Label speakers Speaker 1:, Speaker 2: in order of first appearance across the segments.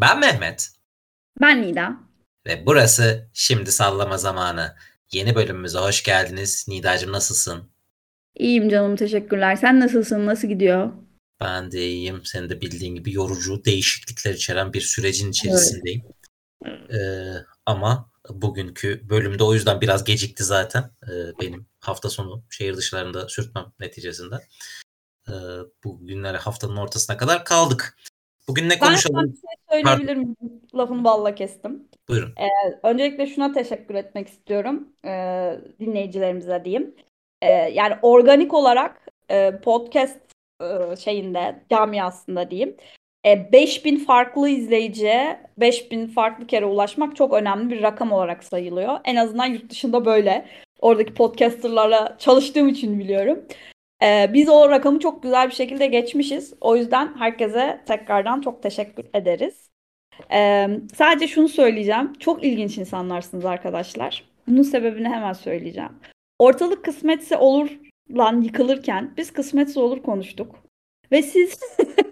Speaker 1: Ben Mehmet.
Speaker 2: Ben Nida.
Speaker 1: Ve burası Şimdi Sallama Zamanı. Yeni bölümümüze hoş geldiniz. Nidacığım nasılsın?
Speaker 2: İyiyim canım teşekkürler. Sen nasılsın? Nasıl gidiyor?
Speaker 1: Ben de iyiyim. Senin de bildiğin gibi yorucu değişiklikler içeren bir sürecin içerisindeyim. Evet. Ee, ama bugünkü bölümde o yüzden biraz gecikti zaten. Ee, benim hafta sonu şehir dışlarında sürtmem neticesinde. Ee, bugünlere haftanın ortasına kadar kaldık. Bugün ne konuşalım? Ben
Speaker 2: bir şey söyleyebilir miyim? Lafını balla kestim.
Speaker 1: Buyurun.
Speaker 2: Ee, öncelikle şuna teşekkür etmek istiyorum. Ee, dinleyicilerimize diyeyim. Ee, yani organik olarak e, podcast e, şeyinde, camiasında diyeyim. E, 5000 farklı izleyiciye 5000 farklı kere ulaşmak çok önemli bir rakam olarak sayılıyor. En azından yurt dışında böyle. Oradaki podcasterlarla çalıştığım için biliyorum. Ee, biz o rakamı çok güzel bir şekilde geçmişiz. O yüzden herkese tekrardan çok teşekkür ederiz. Ee, sadece şunu söyleyeceğim. Çok ilginç insanlarsınız arkadaşlar. Bunun sebebini hemen söyleyeceğim. Ortalık kısmetse olur lan yıkılırken biz kısmetse olur konuştuk. Ve siz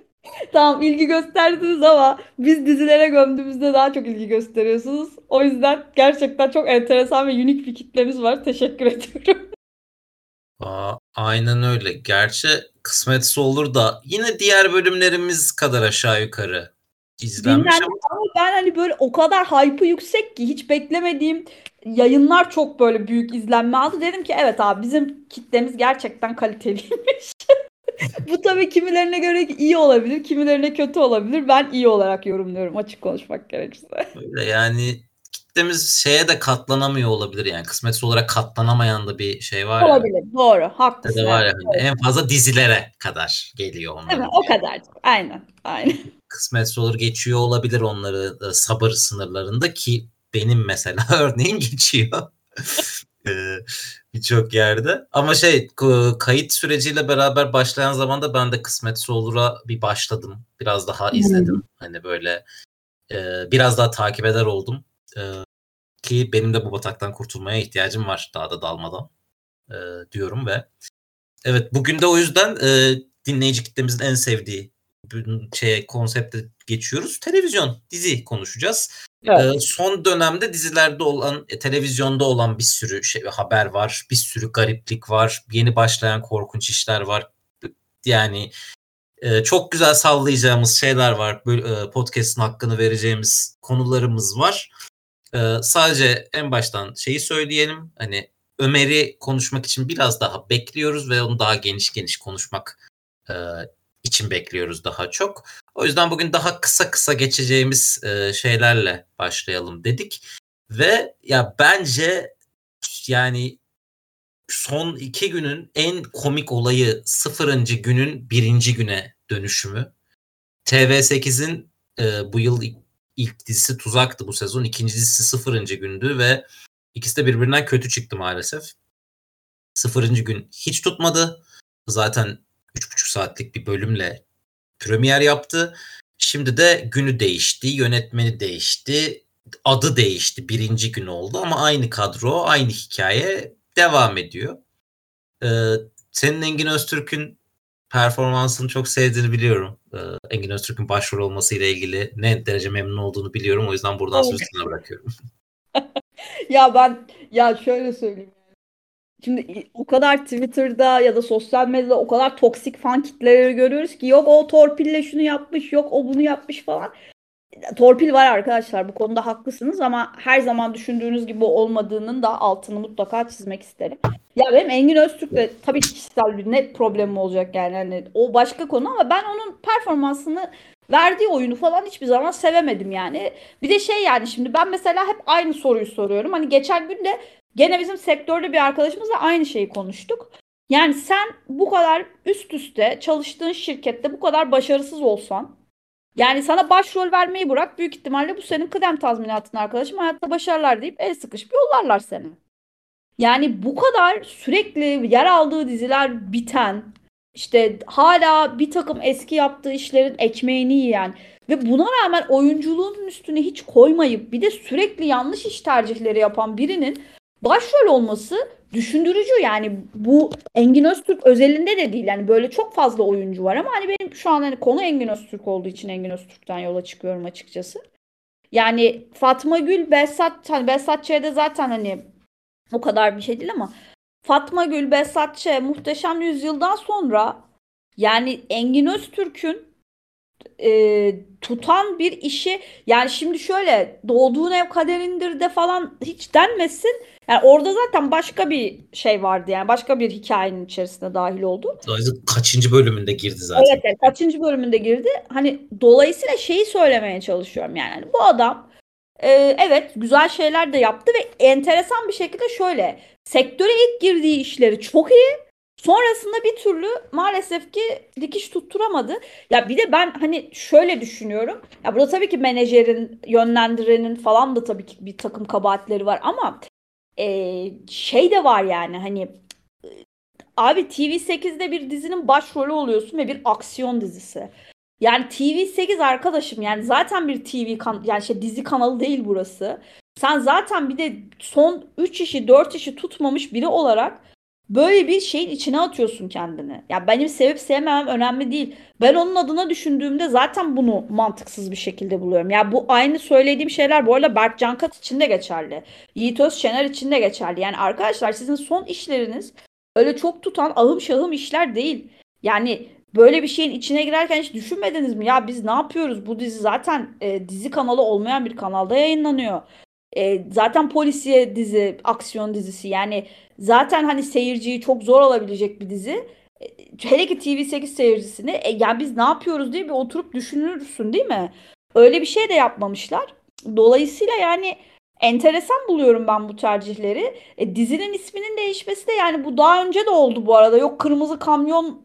Speaker 2: tamam ilgi gösterdiniz ama biz dizilere gömdüğümüzde daha çok ilgi gösteriyorsunuz. O yüzden gerçekten çok enteresan ve unik bir kitlemiz var. Teşekkür ediyorum.
Speaker 1: Aa, aynen öyle. Gerçi kısmetse olur da yine diğer bölümlerimiz kadar aşağı yukarı izlenmiş
Speaker 2: ama. ama ben hani böyle o kadar hype'ı yüksek ki hiç beklemediğim yayınlar çok böyle büyük izlenme aldı. Dedim ki evet abi bizim kitlemiz gerçekten kaliteliymiş. Bu tabii kimilerine göre iyi olabilir, kimilerine kötü olabilir. Ben iyi olarak yorumluyorum açık konuşmak gerekirse.
Speaker 1: Öyle yani kitlemiz şeye de katlanamıyor olabilir yani kısmetsiz olarak katlanamayan da bir şey var
Speaker 2: olabilir, ya. doğru haklısın.
Speaker 1: var ya, hani en fazla dizilere kadar geliyor onlar.
Speaker 2: Değil mi? O kadar. Aynen. Aynen.
Speaker 1: Kısmetsiz olur geçiyor olabilir onları da sabır sınırlarında ki benim mesela örneğin geçiyor. birçok yerde. Ama şey kayıt süreciyle beraber başlayan zaman da ben de kısmetsiz olur'a bir başladım. Biraz daha izledim. Hmm. Hani böyle biraz daha takip eder oldum. Ki benim de bu bataktan kurtulmaya ihtiyacım var daha da dalmadan diyorum ve evet bugün de o yüzden dinleyici kitlemizin en sevdiği şey konsepte geçiyoruz. Televizyon, dizi konuşacağız. Evet. Ee, son dönemde dizilerde olan, e, televizyonda olan bir sürü şey haber var. Bir sürü gariplik var. Yeni başlayan korkunç işler var. Yani e, çok güzel sallayacağımız şeyler var. Böyle, e, podcast'ın hakkını vereceğimiz konularımız var. E, sadece en baştan şeyi söyleyelim. Hani Ömer'i konuşmak için biraz daha bekliyoruz ve onu daha geniş geniş konuşmak e, için bekliyoruz daha çok. O yüzden bugün daha kısa kısa geçeceğimiz e, şeylerle başlayalım dedik. Ve ya bence yani son iki günün en komik olayı sıfırıncı günün birinci güne dönüşümü. TV8'in e, bu yıl ilk, dizisi Tuzak'tı bu sezon. ikinci dizisi sıfırıncı gündü ve ikisi de birbirinden kötü çıktı maalesef. Sıfırıncı gün hiç tutmadı. Zaten 3,5 saatlik bir bölümle premier yaptı. Şimdi de günü değişti, yönetmeni değişti, adı değişti. Birinci gün oldu ama aynı kadro, aynı hikaye devam ediyor. Ee, senin Engin Öztürk'ün performansını çok sevdiğini biliyorum. Ee, Engin Öztürk'ün başrol olmasıyla ilgili ne derece memnun olduğunu biliyorum. O yüzden buradan sözü sana bırakıyorum.
Speaker 2: ya ben ya şöyle söyleyeyim. Şimdi o kadar Twitter'da ya da sosyal medyada o kadar toksik fan kitleleri görüyoruz ki yok o torpille şunu yapmış, yok o bunu yapmış falan. Torpil var arkadaşlar bu konuda haklısınız ama her zaman düşündüğünüz gibi olmadığının da altını mutlaka çizmek isterim. Ya benim Engin Öztürk'le tabii kişisel bir net problemim olacak yani. yani o başka konu ama ben onun performansını verdiği oyunu falan hiçbir zaman sevemedim yani. Bir de şey yani şimdi ben mesela hep aynı soruyu soruyorum. Hani geçen gün de Gene bizim sektörde bir arkadaşımızla aynı şeyi konuştuk. Yani sen bu kadar üst üste çalıştığın şirkette bu kadar başarısız olsan yani sana başrol vermeyi bırak büyük ihtimalle bu senin kıdem tazminatın arkadaşım hayatta başarılar deyip el sıkışıp yollarlar seni. Yani bu kadar sürekli yer aldığı diziler biten işte hala bir takım eski yaptığı işlerin ekmeğini yiyen ve buna rağmen oyunculuğunun üstüne hiç koymayıp bir de sürekli yanlış iş tercihleri yapan birinin başrol olması düşündürücü yani bu Engin Öztürk özelinde de değil yani böyle çok fazla oyuncu var ama hani benim şu an hani konu Engin Öztürk olduğu için Engin Öztürk'ten yola çıkıyorum açıkçası. Yani Fatma Gül, Behzat, hani Behzat Ç'de zaten hani o kadar bir şey değil ama Fatma Gül, Behzat Ç, Muhteşem Yüzyıl'dan sonra yani Engin Öztürk'ün e, tutan bir işi yani şimdi şöyle doğduğun ev kaderindir de falan hiç denmesin. Yani orada zaten başka bir şey vardı yani başka bir hikayenin içerisine dahil oldu.
Speaker 1: Kaçıncı bölümünde girdi zaten.
Speaker 2: Evet, evet kaçıncı bölümünde girdi. Hani dolayısıyla şeyi söylemeye çalışıyorum yani. Hani bu adam e, evet güzel şeyler de yaptı ve enteresan bir şekilde şöyle sektöre ilk girdiği işleri çok iyi Sonrasında bir türlü maalesef ki dikiş tutturamadı. Ya bir de ben hani şöyle düşünüyorum. Ya burada tabii ki menajerin, yönlendirenin falan da tabii ki bir takım kabahatleri var ama e, şey de var yani hani abi TV8'de bir dizinin başrolü oluyorsun ve bir aksiyon dizisi. Yani TV8 arkadaşım yani zaten bir TV kan yani şey dizi kanalı değil burası. Sen zaten bir de son 3 işi 4 işi tutmamış biri olarak böyle bir şeyin içine atıyorsun kendini. Ya benim sevip sevmemem önemli değil. Ben onun adına düşündüğümde zaten bunu mantıksız bir şekilde buluyorum. Ya bu aynı söylediğim şeyler bu arada Berk Cankat için de geçerli. Yiğit Özşener için de geçerli. Yani arkadaşlar sizin son işleriniz öyle çok tutan ahım şahım işler değil. Yani böyle bir şeyin içine girerken hiç düşünmediniz mi? Ya biz ne yapıyoruz? Bu dizi zaten e, dizi kanalı olmayan bir kanalda yayınlanıyor. E, zaten polisiye dizi, aksiyon dizisi. Yani zaten hani seyirciyi çok zor alabilecek bir dizi. E, hele ki TV8 seyircisini e, yani biz ne yapıyoruz diye bir oturup düşünürsün değil mi? Öyle bir şey de yapmamışlar. Dolayısıyla yani enteresan buluyorum ben bu tercihleri. E, dizinin isminin değişmesi de yani bu daha önce de oldu bu arada. Yok Kırmızı Kamyon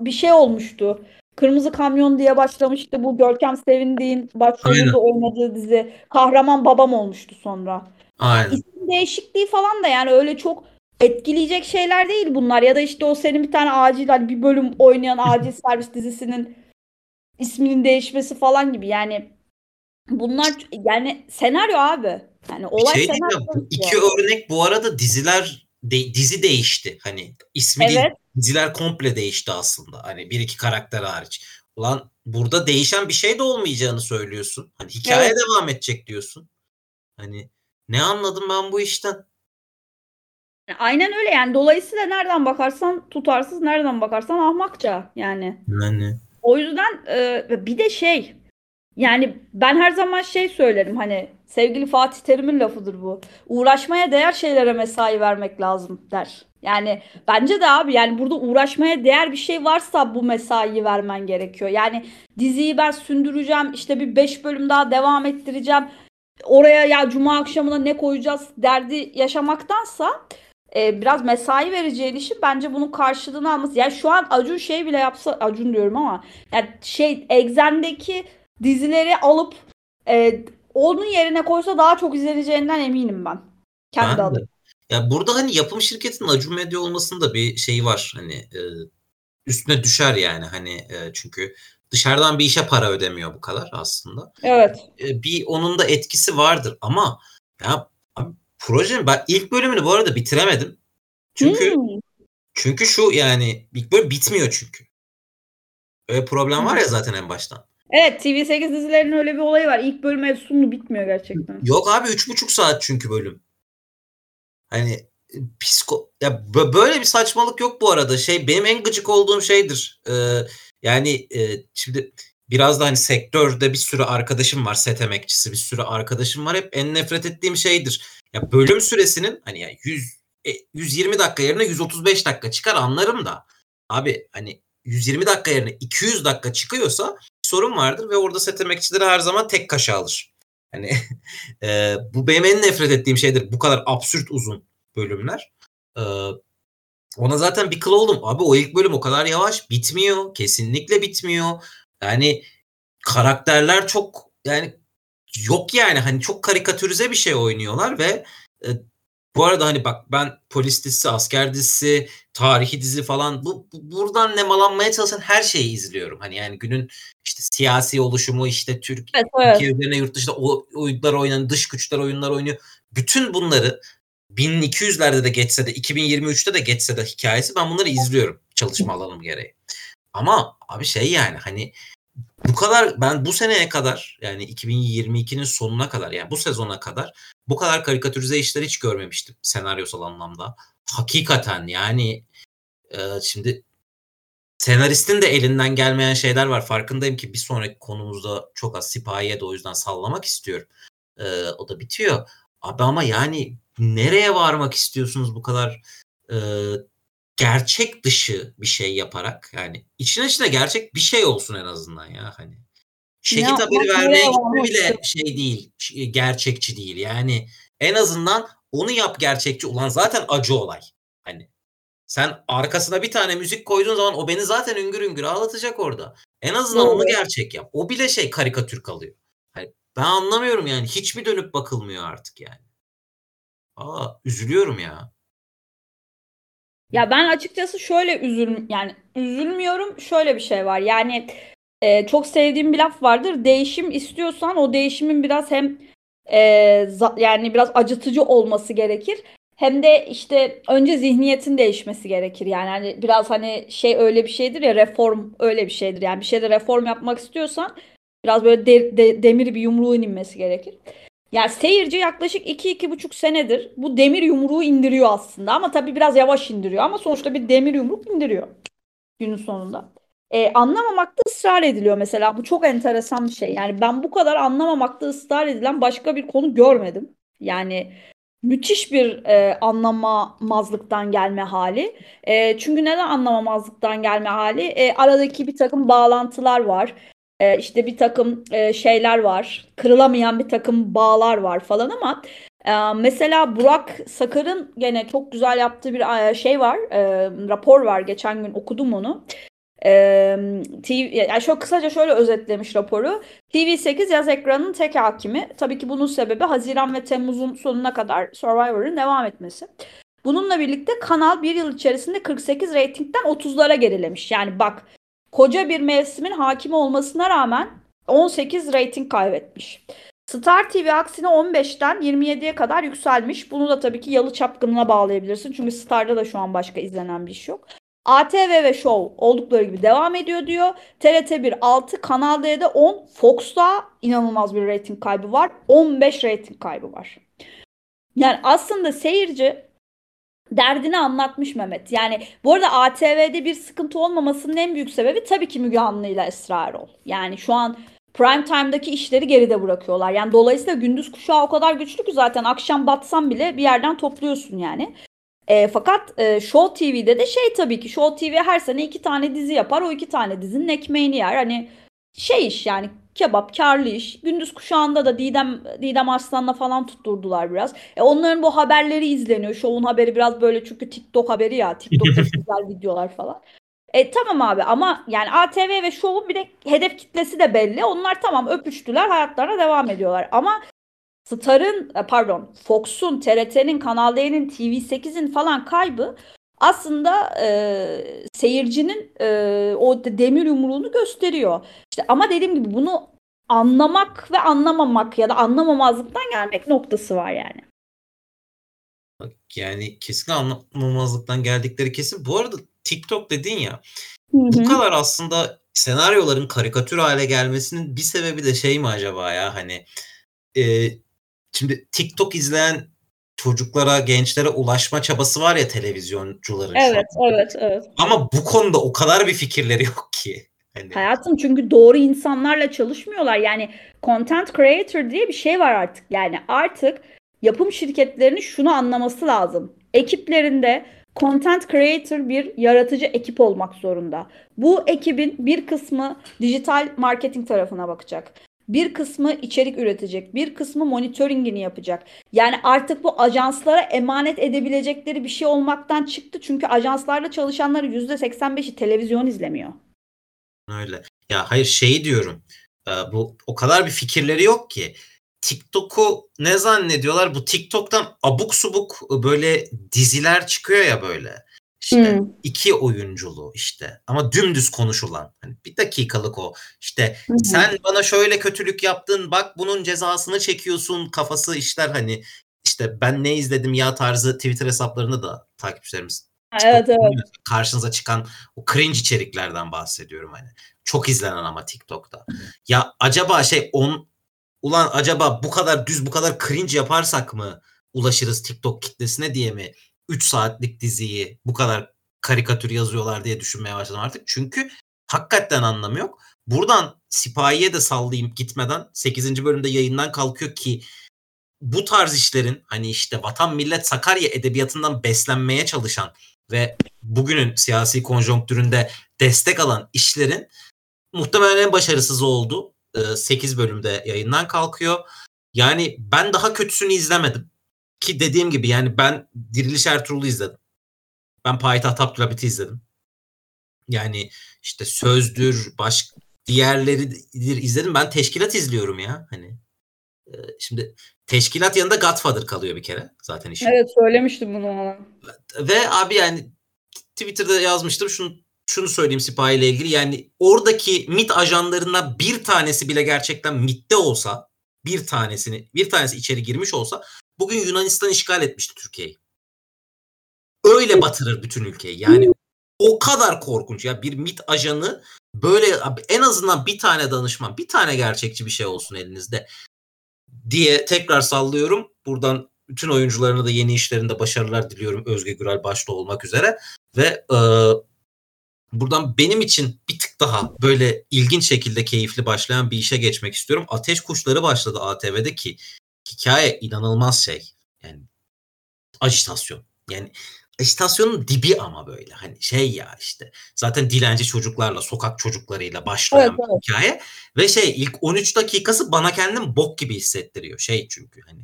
Speaker 2: bir şey olmuştu. Kırmızı Kamyon diye başlamıştı bu Görkem Sevindiğin başrolünde oynadığı dizi. Kahraman Babam olmuştu sonra.
Speaker 1: Aynen.
Speaker 2: İsim değişikliği falan da yani öyle çok etkileyecek şeyler değil bunlar. Ya da işte o senin bir tane acil hani bir bölüm oynayan acil servis dizisinin isminin değişmesi falan gibi. Yani bunlar yani senaryo abi. Yani olay şey senaryo.
Speaker 1: Bu iki örnek bu arada diziler de, dizi değişti. Hani ismi evet. değil diziler komple değişti aslında. Hani bir iki karakter hariç. Ulan burada değişen bir şey de olmayacağını söylüyorsun. Hani hikaye evet. devam edecek diyorsun. Hani ne anladım ben bu işten?
Speaker 2: Aynen öyle yani. Dolayısıyla nereden bakarsan tutarsız, nereden bakarsan ahmakça yani.
Speaker 1: Yani.
Speaker 2: O yüzden e, bir de şey yani ben her zaman şey söylerim hani sevgili Fatih Terim'in lafıdır bu. Uğraşmaya değer şeylere mesai vermek lazım der. Yani bence de abi yani burada uğraşmaya değer bir şey varsa bu mesaiyi vermen gerekiyor. Yani diziyi ben sündüreceğim işte bir 5 bölüm daha devam ettireceğim. Oraya ya cuma akşamına ne koyacağız derdi yaşamaktansa e, biraz mesai vereceğin işi bence bunun karşılığını alması. Yani şu an Acun şey bile yapsa Acun diyorum ama yani şey Exen'deki dizileri alıp e, onun yerine koysa daha çok izleneceğinden eminim ben. Kendi ben de.
Speaker 1: Ya burada hani yapım şirketinin Acun Medya olmasında bir şey var. Hani e, üstüne düşer yani hani e, çünkü dışarıdan bir işe para ödemiyor bu kadar aslında.
Speaker 2: Evet.
Speaker 1: E, bir onun da etkisi vardır ama ya projenin ben ilk bölümünü bu arada bitiremedim. Çünkü hmm. çünkü şu yani ilk bölüm bitmiyor çünkü. Öyle problem var ya zaten en baştan.
Speaker 2: Evet TV8 dizilerinin öyle bir olayı var. İlk bölüm efsunlu bitmiyor gerçekten.
Speaker 1: Yok abi 3,5 saat çünkü bölüm. Hani e, psiko ya böyle bir saçmalık yok bu arada. Şey benim en gıcık olduğum şeydir. Ee, yani e, şimdi biraz da hani sektörde bir sürü arkadaşım var set emekçisi bir sürü arkadaşım var. Hep en nefret ettiğim şeydir. Ya bölüm süresinin hani ya 100 e, 120 dakika yerine 135 dakika çıkar anlarım da. Abi hani 120 dakika yerine 200 dakika çıkıyorsa sorun vardır ve orada set emekçileri her zaman tek kaşe alır. Hani e, bu benim en nefret ettiğim şeydir. Bu kadar absürt uzun bölümler. E, ona zaten bir kıl oldum. Abi o ilk bölüm o kadar yavaş bitmiyor. Kesinlikle bitmiyor. Yani karakterler çok yani yok yani hani çok karikatürize bir şey oynuyorlar ve e, bu arada hani bak ben polis dizisi, asker dizisi, tarihi dizi falan bu, bu buradan nemalanmaya çalışan her şeyi izliyorum. Hani yani günün işte siyasi oluşumu işte Türk evet, evet. üzerine yurt dışında oyunlar oynanan dış güçler oyunlar oynuyor. Bütün bunları 1200'lerde de geçse de 2023'te de geçse de hikayesi ben bunları izliyorum çalışma alanım gereği. Ama abi şey yani hani bu kadar ben bu seneye kadar yani 2022'nin sonuna kadar yani bu sezona kadar bu kadar karikatürize işler hiç görmemiştim senaryosal anlamda. Hakikaten yani e, şimdi senaristin de elinden gelmeyen şeyler var. Farkındayım ki bir sonraki konumuzda çok az sipahiye de o yüzden sallamak istiyorum. E, o da bitiyor. Abi ama yani nereye varmak istiyorsunuz bu kadar e, gerçek dışı bir şey yaparak yani içine içine gerçek bir şey olsun en azından ya hani.
Speaker 2: Ya,
Speaker 1: haberi vermeye gitme bile şey değil, ş- gerçekçi değil. Yani en azından onu yap gerçekçi. Ulan zaten acı olay. Hani sen arkasına bir tane müzik koyduğun zaman o beni zaten üngür üngür ağlatacak orada. En azından onu gerçek yap. O bile şey karikatür kalıyor. Hani ben anlamıyorum yani. Hiç mi dönüp bakılmıyor artık yani? Aa üzülüyorum ya.
Speaker 2: Ya ben açıkçası şöyle üzül yani üzülmüyorum. Şöyle bir şey var. Yani e, çok sevdiğim bir laf vardır. Değişim istiyorsan o değişimin biraz hem e, yani biraz acıtıcı olması gerekir. Hem de işte önce zihniyetin değişmesi gerekir. Yani hani biraz hani şey öyle bir şeydir ya reform öyle bir şeydir. Yani bir şeyde reform yapmak istiyorsan biraz böyle de- de- demir bir yumruğun inmesi gerekir. Yani seyirci yaklaşık 2-2,5 senedir bu demir yumruğu indiriyor aslında. Ama tabii biraz yavaş indiriyor. Ama sonuçta bir demir yumruk indiriyor günün sonunda. Ee, anlamamakta ısrar ediliyor mesela. Bu çok enteresan bir şey. Yani ben bu kadar anlamamakta ısrar edilen başka bir konu görmedim. Yani müthiş bir e, anlamamazlıktan gelme hali. E, çünkü neden anlamamazlıktan gelme hali? E, aradaki bir takım bağlantılar var. E, işte bir takım e, şeyler var. Kırılamayan bir takım bağlar var falan ama e, mesela Burak Sakar'ın gene çok güzel yaptığı bir e, şey var. E, rapor var. Geçen gün okudum onu. Ee, TV, yani şöyle kısaca şöyle özetlemiş raporu. TV8 yaz ekranının tek hakimi. Tabii ki bunun sebebi Haziran ve Temmuz'un sonuna kadar Survivor'ın devam etmesi. Bununla birlikte kanal bir yıl içerisinde 48 reytingden 30'lara gerilemiş. Yani bak koca bir mevsimin hakimi olmasına rağmen 18 reyting kaybetmiş. Star TV aksine 15'ten 27'ye kadar yükselmiş. Bunu da tabii ki Yalı Çapkını'na bağlayabilirsin. Çünkü Star'da da şu an başka izlenen bir iş yok. ATV ve Show oldukları gibi devam ediyor diyor. TRT1 6, Kanal D'de 10, Fox'ta inanılmaz bir reyting kaybı var. 15 reyting kaybı var. Yani aslında seyirci derdini anlatmış Mehmet. Yani bu arada ATV'de bir sıkıntı olmamasının en büyük sebebi tabii ki Müge Anlı ile Esra Erol. Yani şu an prime time'daki işleri geride bırakıyorlar. Yani dolayısıyla gündüz kuşağı o kadar güçlü ki zaten akşam batsan bile bir yerden topluyorsun yani. E, fakat e, Show TV'de de şey tabii ki Show TV her sene iki tane dizi yapar. O iki tane dizinin ekmeğini yer. Hani şey iş yani kebap karlı iş. Gündüz kuşağında da Didem Didem Arslan'la falan tutturdular biraz. E, onların bu haberleri izleniyor. Show'un haberi biraz böyle çünkü TikTok haberi ya. TikTok'ta güzel videolar falan. E tamam abi ama yani ATV ve Show'un bir de hedef kitlesi de belli. Onlar tamam öpüştüler hayatlarına devam ediyorlar. Ama Star'ın e, pardon Fox'un, TRT'nin, Kanal D'nin, TV8'in falan kaybı aslında e, seyircinin e, o demir yumruğunu gösteriyor. İşte ama dediğim gibi bunu anlamak ve anlamamak ya da anlamamazlıktan gelmek noktası var yani.
Speaker 1: Yani kesin anlamamazlıktan geldikleri kesin. Bu arada TikTok dedin ya.
Speaker 2: Hı
Speaker 1: Bu
Speaker 2: hı.
Speaker 1: kadar aslında senaryoların karikatür hale gelmesinin bir sebebi de şey mi acaba ya hani e, şimdi TikTok izleyen çocuklara, gençlere ulaşma çabası var ya televizyoncuların şu
Speaker 2: Evet,
Speaker 1: an.
Speaker 2: evet, evet.
Speaker 1: Ama bu konuda o kadar bir fikirleri yok ki. Hani
Speaker 2: Hayatım çünkü doğru insanlarla çalışmıyorlar. Yani content creator diye bir şey var artık. Yani artık yapım şirketlerinin şunu anlaması lazım. Ekiplerinde content creator bir yaratıcı ekip olmak zorunda. Bu ekibin bir kısmı dijital marketing tarafına bakacak. Bir kısmı içerik üretecek, bir kısmı monitoringini yapacak. Yani artık bu ajanslara emanet edebilecekleri bir şey olmaktan çıktı. Çünkü ajanslarla çalışanların %85'i televizyon izlemiyor.
Speaker 1: öyle. Ya hayır şeyi diyorum. e, Bu o kadar bir fikirleri yok ki. TikTok'u ne zannediyorlar? Bu TikTok'tan abuk subuk böyle diziler çıkıyor ya böyle. İşte
Speaker 2: Hmm.
Speaker 1: iki oyunculu işte ama dümdüz konuşulan. Hani bir dakikalık o. İşte
Speaker 2: hı.
Speaker 1: sen bana şöyle kötülük yaptın bak bunun cezasını çekiyorsun kafası işler hani işte ben ne izledim ya tarzı Twitter hesaplarını da takipçilerimiz
Speaker 2: Evet evet.
Speaker 1: Karşınıza çıkan o cringe içeriklerden bahsediyorum hani. Çok izlenen ama TikTok'ta. Ya acaba şey on ulan acaba bu kadar düz bu kadar cringe yaparsak mı ulaşırız TikTok kitlesine diye mi 3 saatlik diziyi bu kadar karikatür yazıyorlar diye düşünmeye başladım artık. Çünkü hakikaten anlamı yok. Buradan Sipahi'ye de sallayayım gitmeden 8. bölümde yayından kalkıyor ki bu tarz işlerin hani işte vatan millet Sakarya edebiyatından beslenmeye çalışan ve bugünün siyasi konjonktüründe destek alan işlerin muhtemelen en başarısız oldu. 8 bölümde yayından kalkıyor. Yani ben daha kötüsünü izlemedim. Ki dediğim gibi yani ben Diriliş Ertuğrul'u izledim. Ben Payitaht Abdülhabit'i izledim. Yani işte Sözdür, baş diğerleri izledim. Ben Teşkilat izliyorum ya. Hani şimdi Teşkilat yanında Godfather kalıyor bir kere zaten işin.
Speaker 2: Evet söylemiştim bunu ona.
Speaker 1: Ve abi yani Twitter'da yazmıştım şunu şunu söyleyeyim Sipahi ile ilgili yani oradaki MIT ajanlarından bir tanesi bile gerçekten MIT'te olsa bir tanesini bir tanesi içeri girmiş olsa bugün Yunanistan işgal etmişti Türkiye'yi. Öyle batırır bütün ülkeyi. Yani o kadar korkunç ya bir MIT ajanı böyle en azından bir tane danışman, bir tane gerçekçi bir şey olsun elinizde diye tekrar sallıyorum. Buradan bütün oyuncularına da yeni işlerinde başarılar diliyorum Özge Gürel başta olmak üzere ve e, buradan benim için bir tık daha böyle ilginç şekilde keyifli başlayan bir işe geçmek istiyorum. Ateş Kuşları başladı ATV'de ki hikaye inanılmaz şey. Yani ajitasyon. Yani agitasyonun dibi ama böyle hani şey ya işte zaten dilenci çocuklarla sokak çocuklarıyla başlayan evet, bir hikaye ve şey ilk 13 dakikası bana kendim bok gibi hissettiriyor şey çünkü hani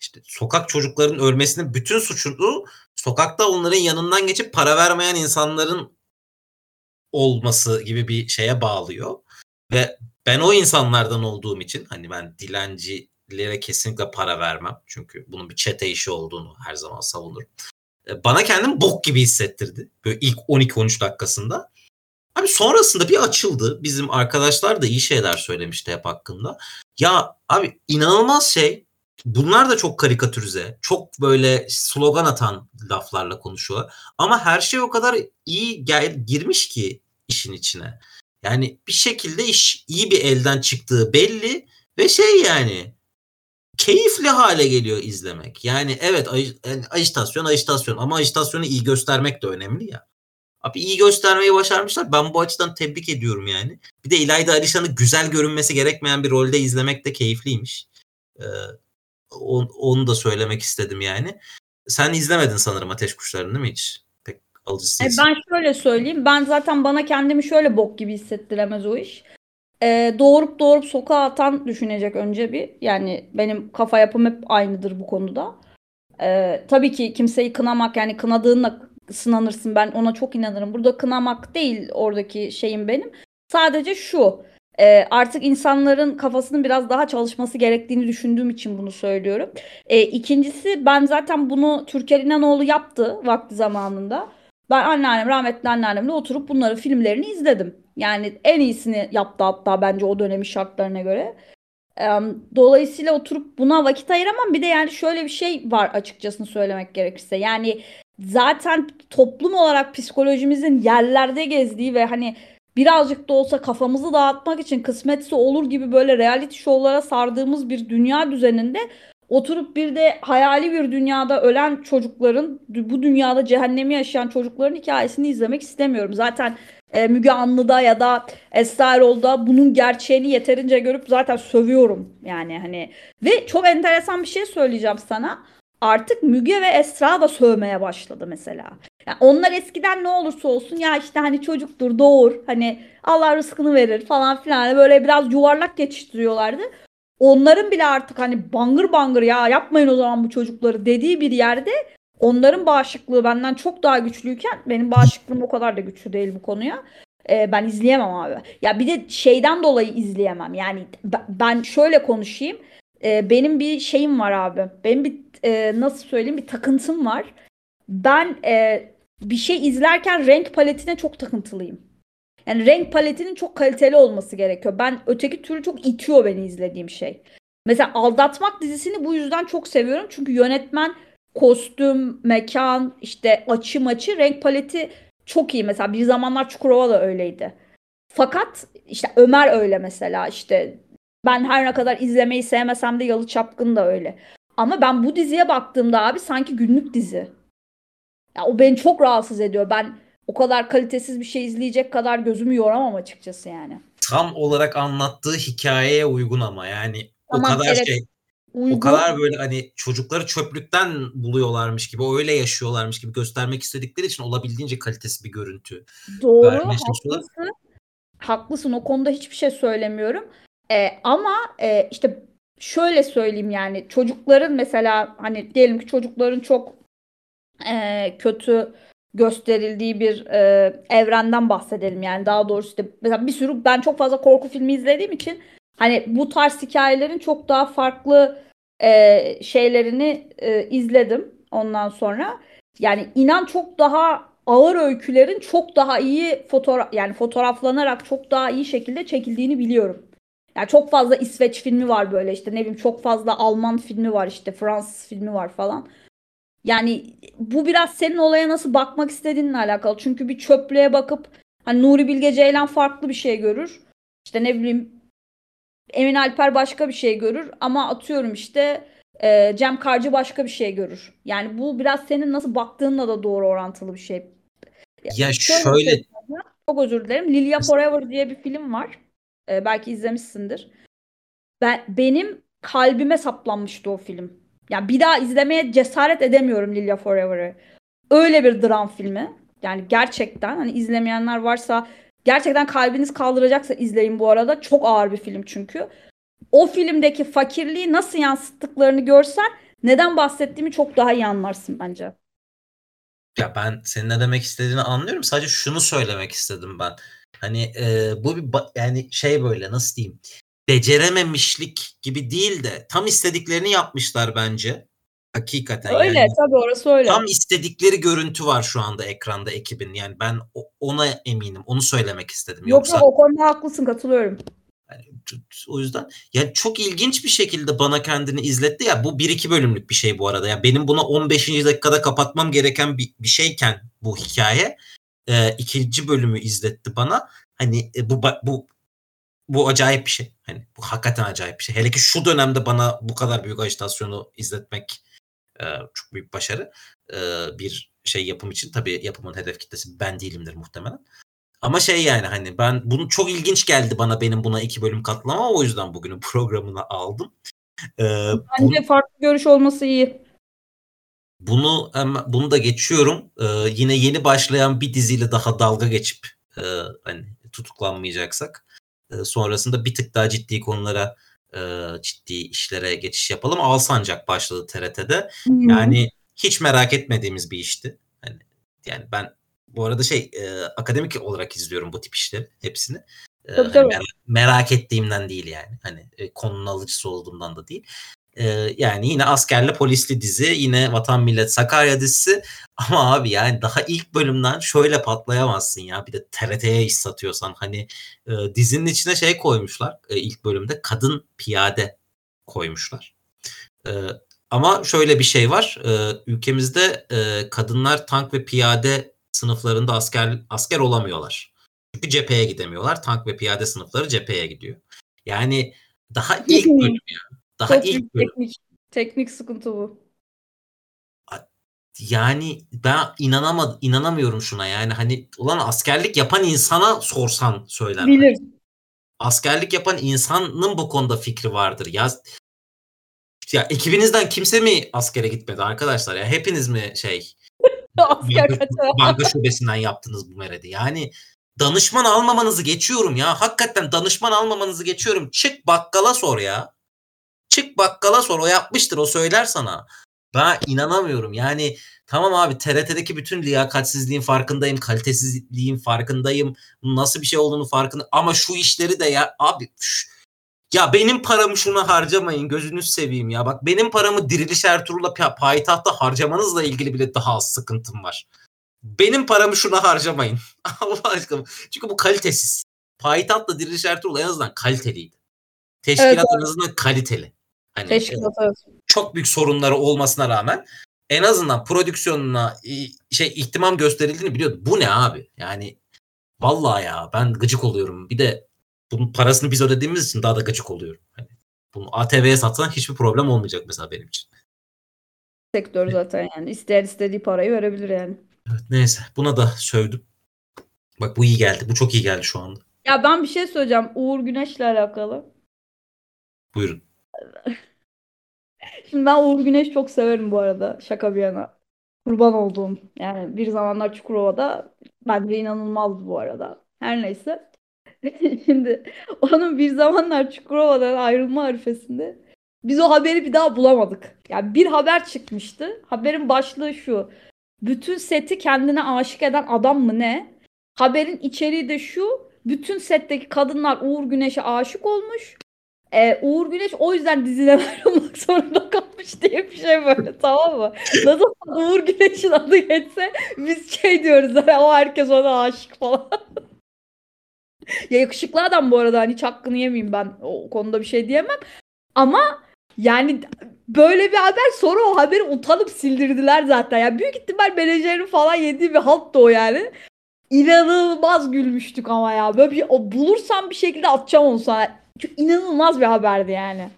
Speaker 1: işte sokak çocukların ölmesinin bütün suçunu sokakta onların yanından geçip para vermeyen insanların olması gibi bir şeye bağlıyor. Ve ben o insanlardan olduğum için hani ben dilencilere kesinlikle para vermem. Çünkü bunun bir çete işi olduğunu her zaman savunurum. E, bana kendim bok gibi hissettirdi. Böyle ilk 12-13 dakikasında. Abi sonrasında bir açıldı. Bizim arkadaşlar da iyi şeyler söylemişti hep hakkında. Ya abi inanılmaz şey bunlar da çok karikatürize, çok böyle slogan atan laflarla konuşuyorlar. Ama her şey o kadar iyi gel girmiş ki işin içine. Yani bir şekilde iş iyi bir elden çıktığı belli ve şey yani keyifli hale geliyor izlemek. Yani evet ajitasyon ajitasyon ama ajitasyonu iyi göstermek de önemli ya. Abi iyi göstermeyi başarmışlar. Ben bu açıdan tebrik ediyorum yani. Bir de İlayda Alişan'ı güzel görünmesi gerekmeyen bir rolde izlemek de keyifliymiş. Ee, onu da söylemek istedim yani. Sen izlemedin sanırım Ateş Kuşları'nı değil mi hiç? Pek alıcısı
Speaker 2: e Ben şöyle söyleyeyim. Ben zaten bana kendimi şöyle bok gibi hissettiremez o iş. Ee, doğurup doğurup sokağa atan düşünecek önce bir. Yani benim kafa yapım hep aynıdır bu konuda. Ee, tabii ki kimseyi kınamak yani kınadığınla sınanırsın. Ben ona çok inanırım. Burada kınamak değil oradaki şeyim benim. Sadece şu e, artık insanların kafasının biraz daha çalışması gerektiğini düşündüğüm için bunu söylüyorum. E, ikincisi ben zaten bunu Türker İnanoğlu yaptı vakti zamanında. Ben anneannem rahmetli anneannemle oturup bunları filmlerini izledim. Yani en iyisini yaptı hatta bence o dönemin şartlarına göre. Dolayısıyla oturup buna vakit ayıramam. Bir de yani şöyle bir şey var açıkçası söylemek gerekirse. Yani zaten toplum olarak psikolojimizin yerlerde gezdiği ve hani birazcık da olsa kafamızı dağıtmak için kısmetse olur gibi böyle reality show'lara sardığımız bir dünya düzeninde oturup bir de hayali bir dünyada ölen çocukların bu dünyada cehennemi yaşayan çocukların hikayesini izlemek istemiyorum. Zaten e, Müge Anlı'da ya da Esra Erol'da bunun gerçeğini yeterince görüp zaten sövüyorum yani hani ve çok enteresan bir şey söyleyeceğim sana artık Müge ve Esra da sövmeye başladı mesela. Yani onlar eskiden ne olursa olsun ya işte hani çocuktur doğur hani Allah rızkını verir falan filan hani böyle biraz yuvarlak geçiştiriyorlardı. Onların bile artık hani bangır bangır ya yapmayın o zaman bu çocukları dediği bir yerde onların bağışıklığı benden çok daha güçlüyken benim bağışıklığım o kadar da güçlü değil bu konuya. Ee, ben izleyemem abi. Ya bir de şeyden dolayı izleyemem. Yani ben şöyle konuşayım. Ee, benim bir şeyim var abi. Benim bir e, nasıl söyleyeyim bir takıntım var. Ben e, bir şey izlerken renk paletine çok takıntılıyım. Yani renk paletinin çok kaliteli olması gerekiyor. Ben öteki türlü çok itiyor beni izlediğim şey. Mesela Aldatmak dizisini bu yüzden çok seviyorum. Çünkü yönetmen kostüm, mekan, işte açı maçı, renk paleti çok iyi. Mesela bir zamanlar Çukurova da öyleydi. Fakat işte Ömer öyle mesela işte ben her ne kadar izlemeyi sevmesem de Yalı Çapkın da öyle. Ama ben bu diziye baktığımda abi sanki günlük dizi. Ya o beni çok rahatsız ediyor. Ben o kadar kalitesiz bir şey izleyecek kadar gözümü yoramam açıkçası yani.
Speaker 1: Tam olarak anlattığı hikayeye uygun ama yani
Speaker 2: Tamam,
Speaker 1: o kadar
Speaker 2: evet.
Speaker 1: şey
Speaker 2: Uygun.
Speaker 1: o kadar böyle hani çocukları çöplükten buluyorlarmış gibi öyle yaşıyorlarmış gibi göstermek istedikleri için olabildiğince kalitesiz bir görüntü.
Speaker 2: Doğru, haklısın. Haklısın o konuda hiçbir şey söylemiyorum. Ee, ama e, işte şöyle söyleyeyim yani çocukların mesela hani diyelim ki çocukların çok e, kötü gösterildiği bir e, evrenden bahsedelim yani daha doğrusu işte mesela bir sürü ben çok fazla korku filmi izlediğim için hani bu tarz hikayelerin çok daha farklı e, şeylerini e, izledim ondan sonra yani inan çok daha ağır öykülerin çok daha iyi fotoğraf yani fotoğraflanarak çok daha iyi şekilde çekildiğini biliyorum. Yani çok fazla İsveç filmi var böyle işte ne bileyim çok fazla Alman filmi var işte Fransız filmi var falan. Yani bu biraz senin olaya nasıl bakmak istediğinle alakalı. Çünkü bir çöplüğe bakıp hani Nuri Bilge Ceylan farklı bir şey görür. İşte ne bileyim Emin Alper başka bir şey görür ama atıyorum işte e, Cem Karcı başka bir şey görür. Yani bu biraz senin nasıl baktığınla da doğru orantılı bir şey.
Speaker 1: Ya
Speaker 2: Şöyle
Speaker 1: şöyle
Speaker 2: sana, çok özür dilerim. Lilia Forever diye bir film var. E, belki izlemişsindir. Ben benim kalbime saplanmıştı o film. Yani bir daha izlemeye cesaret edemiyorum Lilia Forever'ı. Öyle bir dram filmi. Yani gerçekten hani izlemeyenler varsa gerçekten kalbiniz kaldıracaksa izleyin bu arada. Çok ağır bir film çünkü. O filmdeki fakirliği nasıl yansıttıklarını görsen neden bahsettiğimi çok daha iyi anlarsın bence.
Speaker 1: Ya ben senin ne demek istediğini anlıyorum. Sadece şunu söylemek istedim ben. Hani e, bu bir yani şey böyle nasıl diyeyim? Becerememişlik gibi değil de tam istediklerini yapmışlar bence. Hakikaten
Speaker 2: Öyle
Speaker 1: yani
Speaker 2: tabii orası öyle.
Speaker 1: tam istedikleri görüntü var şu anda ekranda ekibin. Yani ben ona eminim. Onu söylemek istedim.
Speaker 2: Yok
Speaker 1: Yoksa
Speaker 2: yok o konuda haklısın katılıyorum.
Speaker 1: Yani o yüzden yani çok ilginç bir şekilde bana kendini izletti ya bu bir iki bölümlük bir şey bu arada ya benim buna 15. dakikada kapatmam gereken bir, bir şeyken bu hikaye e, ikinci bölümü izletti bana hani e, bu bu bu acayip bir şey hani bu hakikaten acayip bir şey hele ki şu dönemde bana bu kadar büyük ajitasyonu izletmek e, çok büyük başarı E, bir şey yapım için tabii yapımın hedef kitlesi ben değilimdir muhtemelen ama şey yani hani ben bunu çok ilginç geldi bana benim buna iki bölüm katlamam o yüzden bugünün programına aldım. Ee, bunu,
Speaker 2: Bence farklı görüş olması iyi.
Speaker 1: bunu bunu da geçiyorum. Ee, yine yeni başlayan bir diziyle daha dalga geçip e, hani tutuklanmayacaksak e, sonrasında bir tık daha ciddi konulara e, ciddi işlere geçiş yapalım. Alsancak başladı TRT'de. Yani hiç merak etmediğimiz bir işti. Hani yani ben bu arada şey e, akademik olarak izliyorum bu tip işleri hepsini. E,
Speaker 2: Tabii, tabii.
Speaker 1: merak, merak ettiğimden değil yani. Hani e, konunun alıcısı olduğumdan da değil. E, yani yine askerli polisli dizi, yine Vatan Millet Sakarya dizisi. Ama abi yani daha ilk bölümden şöyle patlayamazsın ya. Bir de TRT'ye iş satıyorsan hani e, dizinin içine şey koymuşlar. E, ilk bölümde kadın piyade koymuşlar. E, ama şöyle bir şey var. E, ülkemizde e, kadınlar tank ve piyade sınıflarında asker asker olamıyorlar. Çünkü cepheye gidemiyorlar. Tank ve piyade sınıfları cepheye gidiyor. Yani daha ilk bölüm ya. Daha
Speaker 2: Çok
Speaker 1: ilk bölüm.
Speaker 2: teknik, teknik sıkıntı bu.
Speaker 1: Yani ben inanamadım, inanamıyorum şuna yani hani ulan askerlik yapan insana sorsan söyler.
Speaker 2: Bilir.
Speaker 1: Askerlik yapan insanın bu konuda fikri vardır. Ya ya ekibinizden kimse mi askere gitmedi arkadaşlar ya hepiniz mi şey
Speaker 2: Asker
Speaker 1: banka,
Speaker 2: kaçağı.
Speaker 1: banka şubesinden yaptınız bu meredi. Yani danışman almamanızı geçiyorum ya. Hakikaten danışman almamanızı geçiyorum. Çık bakkala sor ya. Çık bakkala sor. O yapmıştır. O söyler sana. Ben inanamıyorum. Yani tamam abi TRT'deki bütün liyakatsizliğin farkındayım. Kalitesizliğin farkındayım. Nasıl bir şey olduğunu farkında. Ama şu işleri de ya abi şş, ya benim paramı şuna harcamayın. Gözünüz seveyim ya. Bak benim paramı Diriliş Ertuğrul'la pa- payitahta harcamanızla ilgili bile daha az sıkıntım var. Benim paramı şuna harcamayın. Allah aşkına. Çünkü bu kalitesiz. Payitahtla Diriliş Ertuğrul en azından kaliteliydi. Teşkilat
Speaker 2: Evet,
Speaker 1: en azından kaliteli. Hani
Speaker 2: Teşkilat evet.
Speaker 1: çok büyük sorunları olmasına rağmen en azından prodüksiyonuna şey ihtimam gösterildiğini biliyordu. Bu ne abi? Yani vallahi ya ben gıcık oluyorum. Bir de bunun parasını biz ödediğimiz için daha da gıcık oluyorum. Hani bunu ATV'ye satsan hiçbir problem olmayacak mesela benim için.
Speaker 2: Sektör zaten yani. ister istediği parayı verebilir yani.
Speaker 1: Evet, neyse buna da sövdüm. Bak bu iyi geldi. Bu çok iyi geldi şu anda.
Speaker 2: Ya ben bir şey söyleyeceğim. Uğur Güneş'le alakalı.
Speaker 1: Buyurun.
Speaker 2: Şimdi ben Uğur Güneş çok severim bu arada. Şaka bir yana. Kurban olduğum. Yani bir zamanlar Çukurova'da bence inanılmazdı bu arada. Her neyse. Şimdi onun bir zamanlar Çukurova'dan ayrılma arifesinde biz o haberi bir daha bulamadık. Yani bir haber çıkmıştı. Haberin başlığı şu. Bütün seti kendine aşık eden adam mı ne? Haberin içeriği de şu. Bütün setteki kadınlar Uğur Güneş'e aşık olmuş. Ee, Uğur Güneş o yüzden diziden ayrılmak zorunda kalmış diye bir şey böyle tamam mı? Nasıl Uğur Güneş'in adı geçse biz şey diyoruz o herkes ona aşık falan. ya yakışıklı adam bu arada hani hiç hakkını yemeyeyim ben o konuda bir şey diyemem. Ama yani böyle bir haber sonra o haberi utanıp sildirdiler zaten. Yani büyük ihtimal menajerin falan yediği bir halt da o yani. İnanılmaz gülmüştük ama ya. Böyle bir o bulursam bir şekilde atacağım onu sana. Çünkü inanılmaz bir haberdi yani.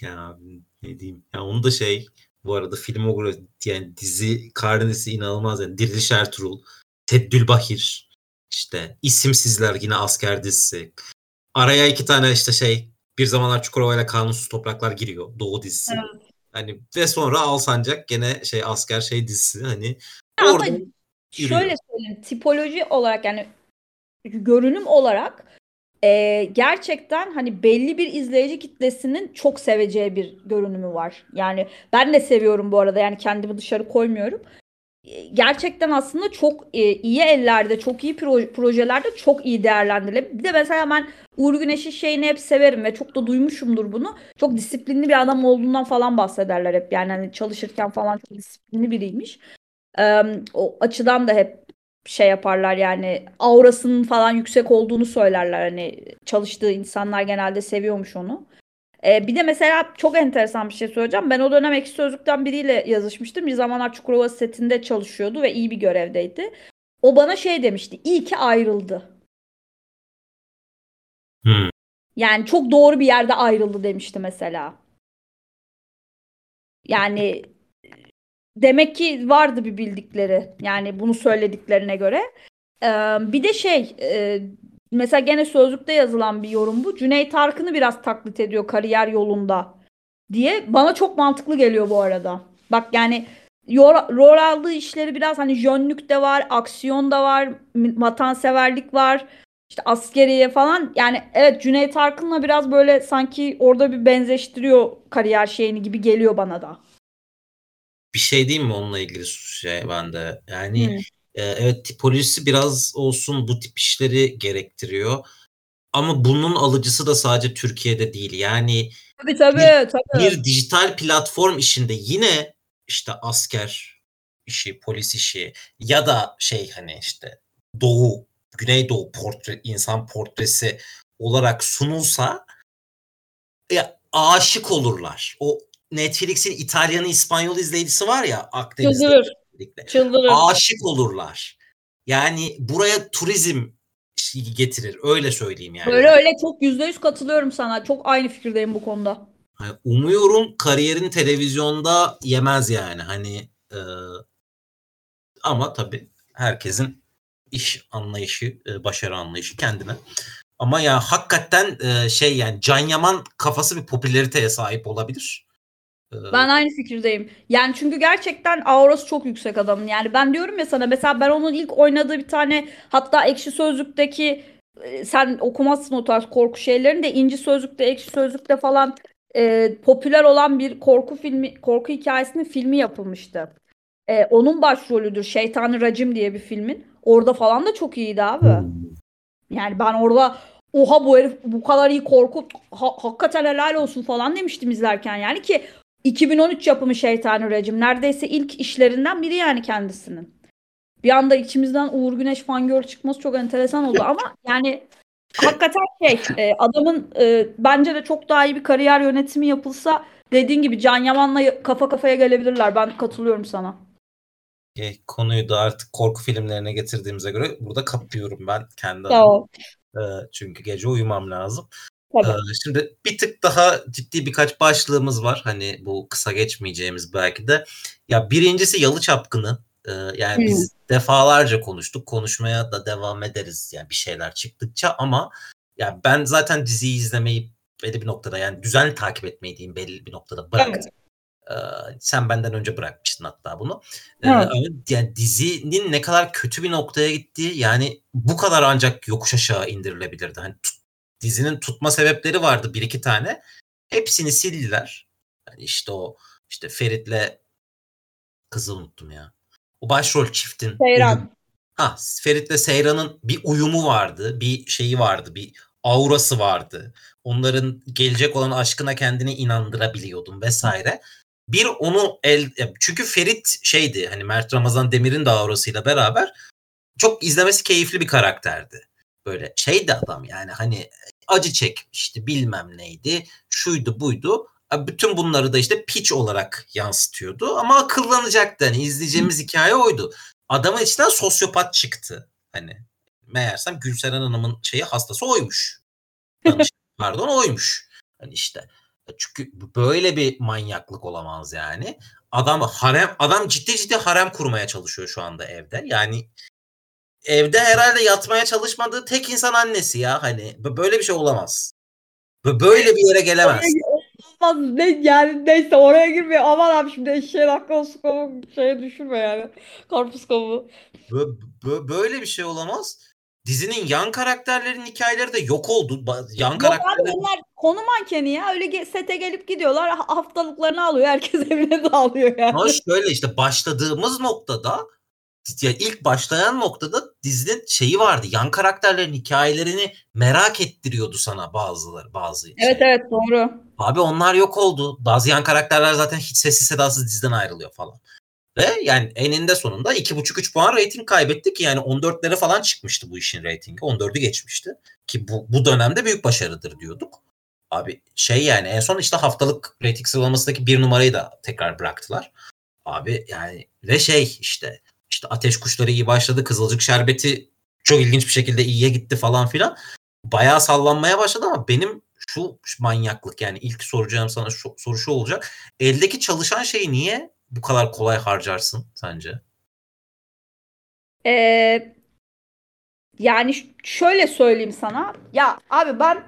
Speaker 1: Ya ne diyeyim. Ya onu da şey bu arada filmografi yani dizi karnesi inanılmaz yani Diriliş Ertuğrul, Teddül Bahir, işte isimsizler yine asker dizisi. Araya iki tane işte şey bir zamanlar Çukurova ile Kanunsuz Topraklar giriyor. Doğu dizisi. Evet. Hani ve sonra Alsancak gene şey asker şey dizisi hani
Speaker 2: ya orada şöyle söyleyeyim tipoloji olarak yani görünüm olarak e, gerçekten hani belli bir izleyici kitlesinin çok seveceği bir görünümü var. Yani ben de seviyorum bu arada yani kendimi dışarı koymuyorum gerçekten aslında çok e, iyi ellerde, çok iyi projelerde çok iyi değerlendirilebilir. Bir de mesela ben Uğur Güneş'in şeyini hep severim ve çok da duymuşumdur bunu. Çok disiplinli bir adam olduğundan falan bahsederler hep. Yani hani çalışırken falan çok disiplinli biriymiş. Ee, o açıdan da hep şey yaparlar yani aurasının falan yüksek olduğunu söylerler. Hani çalıştığı insanlar genelde seviyormuş onu. Ee, bir de mesela çok enteresan bir şey söyleyeceğim. Ben o dönem Ekşi Sözlük'ten biriyle yazışmıştım. Bir zamanlar Çukurova setinde çalışıyordu ve iyi bir görevdeydi. O bana şey demişti. İyi ki ayrıldı.
Speaker 1: Hmm.
Speaker 2: Yani çok doğru bir yerde ayrıldı demişti mesela. Yani demek ki vardı bir bildikleri. Yani bunu söylediklerine göre. Ee, bir de şey e, Mesela gene sözlükte yazılan bir yorum bu. Cüneyt Arkın'ı biraz taklit ediyor kariyer yolunda diye. Bana çok mantıklı geliyor bu arada. Bak yani rol aldığı işleri biraz hani jönlük de var, aksiyon da var, vatanseverlik var. İşte askeriye falan. Yani evet Cüneyt Arkın'la biraz böyle sanki orada bir benzeştiriyor kariyer şeyini gibi geliyor bana da.
Speaker 1: Bir şey diyeyim mi onunla ilgili şey bende? Yani hmm. Ee, evet tipolojisi biraz olsun bu tip işleri gerektiriyor. Ama bunun alıcısı da sadece Türkiye'de değil. Yani
Speaker 2: tabii, tabii,
Speaker 1: bir,
Speaker 2: tabii.
Speaker 1: bir dijital platform işinde yine işte asker işi, polis işi ya da şey hani işte Doğu, Güneydoğu portre, insan portresi olarak sunulsa ya aşık olurlar. O Netflix'in İtalyanı İspanyol izleyicisi var ya Akdeniz'de. Çıldırır.
Speaker 2: Çıldırır.
Speaker 1: Aşık olurlar. Yani buraya turizm getirir. Öyle söyleyeyim yani.
Speaker 2: Öyle öyle çok yüzde yüz katılıyorum sana. Çok aynı fikirdeyim bu konuda.
Speaker 1: umuyorum kariyerin televizyonda yemez yani. Hani e, ama tabii herkesin iş anlayışı, e, başarı anlayışı kendine. Ama ya hakikaten e, şey yani Can Yaman kafası bir popülariteye sahip olabilir.
Speaker 2: Ben aynı fikirdeyim. Yani çünkü gerçekten aurası çok yüksek adamın. Yani ben diyorum ya sana mesela ben onun ilk oynadığı bir tane hatta Ekşi Sözlük'teki e, sen okumazsın o tarz korku şeylerini de İnci Sözlük'te, Ekşi Sözlük'te falan e, popüler olan bir korku filmi, korku hikayesinin filmi yapılmıştı. E, onun başrolüdür Şeytanı Racim diye bir filmin. Orada falan da çok iyiydi abi. Hmm. Yani ben orada oha bu herif bu kadar iyi korku ha, hakikaten helal olsun falan demiştim izlerken yani ki 2013 yapımı Şeytani Rejim. Neredeyse ilk işlerinden biri yani kendisinin. Bir anda içimizden Uğur Güneş fangirl çıkması çok enteresan oldu ama yani hakikaten şey e, adamın e, bence de çok daha iyi bir kariyer yönetimi yapılsa dediğin gibi Can Yaman'la kafa kafaya gelebilirler. Ben katılıyorum sana.
Speaker 1: E, konuyu da artık korku filmlerine getirdiğimize göre burada kapıyorum ben kendi adıma. E, çünkü gece uyumam lazım.
Speaker 2: Tabii.
Speaker 1: Ee, Şimdi bir tık daha ciddi birkaç başlığımız var. Hani bu kısa geçmeyeceğimiz belki de. Ya birincisi Yalı Çapkını. Ee, Yani
Speaker 2: Hmm.
Speaker 1: biz defalarca konuştuk. Konuşmaya da devam ederiz yani bir şeyler çıktıkça ama ya ben zaten diziyi izlemeyi belli bir noktada yani düzenli takip etmeyi diyeyim belli bir noktada bıraktım. Ee, sen benden önce bırakmıştın hatta bunu. Ee,
Speaker 2: Evet.
Speaker 1: yani dizinin ne kadar kötü bir noktaya gittiği yani bu kadar ancak yokuş aşağı indirilebilirdi. Hani tut- dizinin tutma sebepleri vardı bir iki tane. Hepsini sildiler. Yani işte o işte Ferit'le kızı unuttum ya. O başrol çiftin.
Speaker 2: Seyran.
Speaker 1: Ha, Ferit'le Seyran'ın bir uyumu vardı, bir şeyi vardı, bir aurası vardı. Onların gelecek olan aşkına kendini inandırabiliyordun vesaire. Bir onu el çünkü Ferit şeydi hani Mert Ramazan Demir'in de aurasıyla beraber çok izlemesi keyifli bir karakterdi. Böyle şeydi adam yani hani acı çekmişti bilmem neydi şuydu buydu. Bütün bunları da işte piç olarak yansıtıyordu ama akıllanacaktı hani izleyeceğimiz hikaye oydu adamın içinden sosyopat çıktı. Hani meğersem Gülseren Hanım'ın şeyi hastası oymuş. Pardon oymuş. Hani işte çünkü böyle bir manyaklık olamaz yani. Adam harem adam ciddi ciddi harem kurmaya çalışıyor şu anda evde. Yani evde herhalde yatmaya çalışmadığı tek insan annesi ya hani böyle bir şey olamaz. Böyle bir yere gelemez.
Speaker 2: Olmaz ne yani neyse oraya girmiyor. Aman abi şimdi eşeğin hakkı su kavuğu şeye düşürme yani. Karpuz
Speaker 1: bö- böyle bir şey olamaz. Dizinin yan karakterlerin hikayeleri de yok oldu. Yan
Speaker 2: Yok abi
Speaker 1: karakterler
Speaker 2: onlar konu mankeni ya. Öyle sete gelip gidiyorlar. ha- Haftalıklarını alıyor. Herkes evine dağılıyor yani.
Speaker 1: Ama şöyle işte başladığımız noktada ya ilk başlayan noktada dizinin şeyi vardı. Yan karakterlerin hikayelerini merak ettiriyordu sana bazıları bazı
Speaker 2: Evet
Speaker 1: şey.
Speaker 2: evet doğru.
Speaker 1: Abi onlar yok oldu. Bazı yan karakterler zaten hiç sessiz sedasız diziden ayrılıyor falan. Ve yani eninde sonunda 2,5-3 puan reyting kaybetti ki yani 14'lere falan çıkmıştı bu işin reytingi. 14'ü geçmişti. Ki bu, bu dönemde büyük başarıdır diyorduk. Abi şey yani en son işte haftalık reyting sıralamasındaki bir numarayı da tekrar bıraktılar. Abi yani ve şey işte işte ateş kuşları iyi başladı. Kızılcık şerbeti çok ilginç bir şekilde iyiye gitti falan filan. Bayağı sallanmaya başladı ama benim şu manyaklık yani ilk soracağım sana şu, soru şu olacak. Eldeki çalışan şeyi niye bu kadar kolay harcarsın sence?
Speaker 2: Ee, yani şöyle söyleyeyim sana. Ya abi ben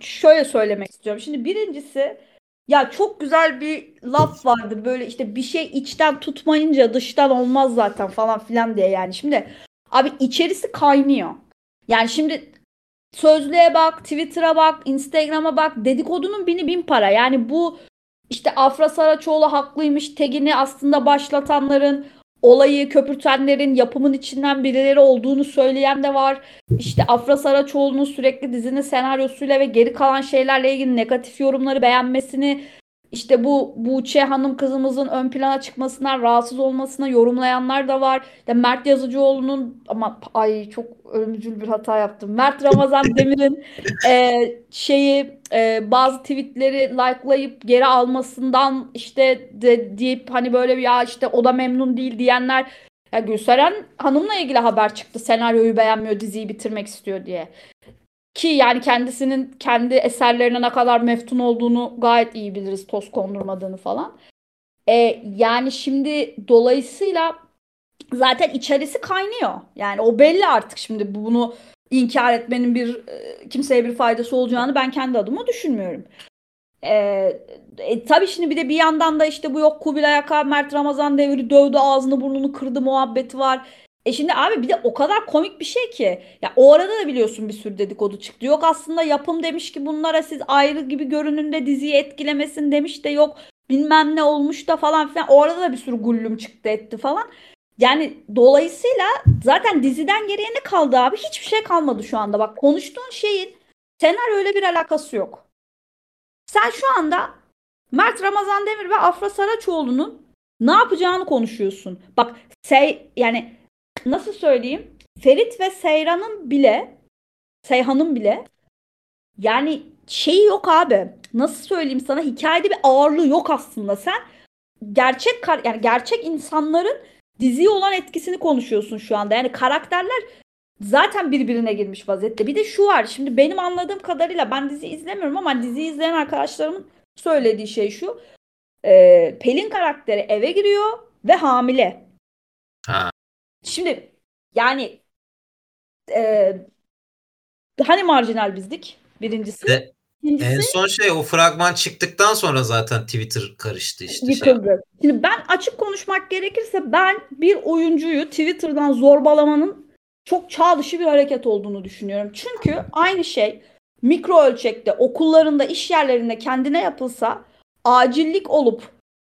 Speaker 2: şöyle söylemek istiyorum. Şimdi birincisi ya çok güzel bir laf vardır böyle işte bir şey içten tutmayınca dıştan olmaz zaten falan filan diye yani. Şimdi abi içerisi kaynıyor. Yani şimdi sözlüğe bak, Twitter'a bak, Instagram'a bak dedikodunun bini bin para. Yani bu işte Afra Saraçoğlu haklıymış tegini aslında başlatanların olayı köpürtenlerin yapımın içinden birileri olduğunu söyleyen de var. İşte Afra Saraçoğlu'nun sürekli dizinin senaryosuyla ve geri kalan şeylerle ilgili negatif yorumları beğenmesini işte bu Buğçe Hanım kızımızın ön plana çıkmasından rahatsız olmasına yorumlayanlar da var. Ya Mert Yazıcıoğlu'nun ama ay çok ölümcül bir hata yaptım. Mert Ramazan Demir'in e, şeyi e, bazı tweetleri likelayıp geri almasından işte de, deyip hani böyle ya işte o da memnun değil diyenler ya Gülseren Hanım'la ilgili haber çıktı. Senaryoyu beğenmiyor, diziyi bitirmek istiyor diye. Ki yani kendisinin kendi eserlerine ne kadar meftun olduğunu gayet iyi biliriz. Toz kondurmadığını falan. E, yani şimdi dolayısıyla zaten içerisi kaynıyor. Yani o belli artık şimdi bunu inkar etmenin bir e, kimseye bir faydası olacağını ben kendi adıma düşünmüyorum. E, e, tabii şimdi bir de bir yandan da işte bu yok Kubilay Aka Mert Ramazan devri dövdü ağzını burnunu kırdı muhabbeti var. E şimdi abi bir de o kadar komik bir şey ki. Ya o arada da biliyorsun bir sürü dedikodu çıktı. Yok aslında yapım demiş ki bunlara siz ayrı gibi görünün de diziyi etkilemesin demiş de yok bilmem ne olmuş da falan filan. O arada da bir sürü gullüm çıktı etti falan. Yani dolayısıyla zaten diziden geriye ne kaldı abi? Hiçbir şey kalmadı şu anda. Bak konuştuğun şeyin senaryoyla bir alakası yok. Sen şu anda Mert Ramazan Demir ve Afra Saraçoğlu'nun ne yapacağını konuşuyorsun. Bak Sey yani nasıl söyleyeyim? Ferit ve Seyran'ın bile Seyhan'ın bile yani şeyi yok abi. Nasıl söyleyeyim sana hikayede bir ağırlığı yok aslında. Sen gerçek yani gerçek insanların diziye olan etkisini konuşuyorsun şu anda. Yani karakterler zaten birbirine girmiş vaziyette. Bir de şu var. Şimdi benim anladığım kadarıyla ben dizi izlemiyorum ama dizi izleyen arkadaşlarımın söylediği şey şu. Ee, Pelin karakteri eve giriyor ve hamile.
Speaker 1: Ha.
Speaker 2: Şimdi yani e, hani marjinal bizdik birincisi.
Speaker 1: De, İkincisi, en son şey o fragman çıktıktan sonra zaten Twitter karıştı işte.
Speaker 2: Şey. Yıkıldı. Şey. Şimdi ben açık konuşmak gerekirse ben bir oyuncuyu Twitter'dan zorbalamanın çok çağ dışı bir hareket olduğunu düşünüyorum. Çünkü aynı şey mikro ölçekte okullarında, iş yerlerinde kendine yapılsa acillik olup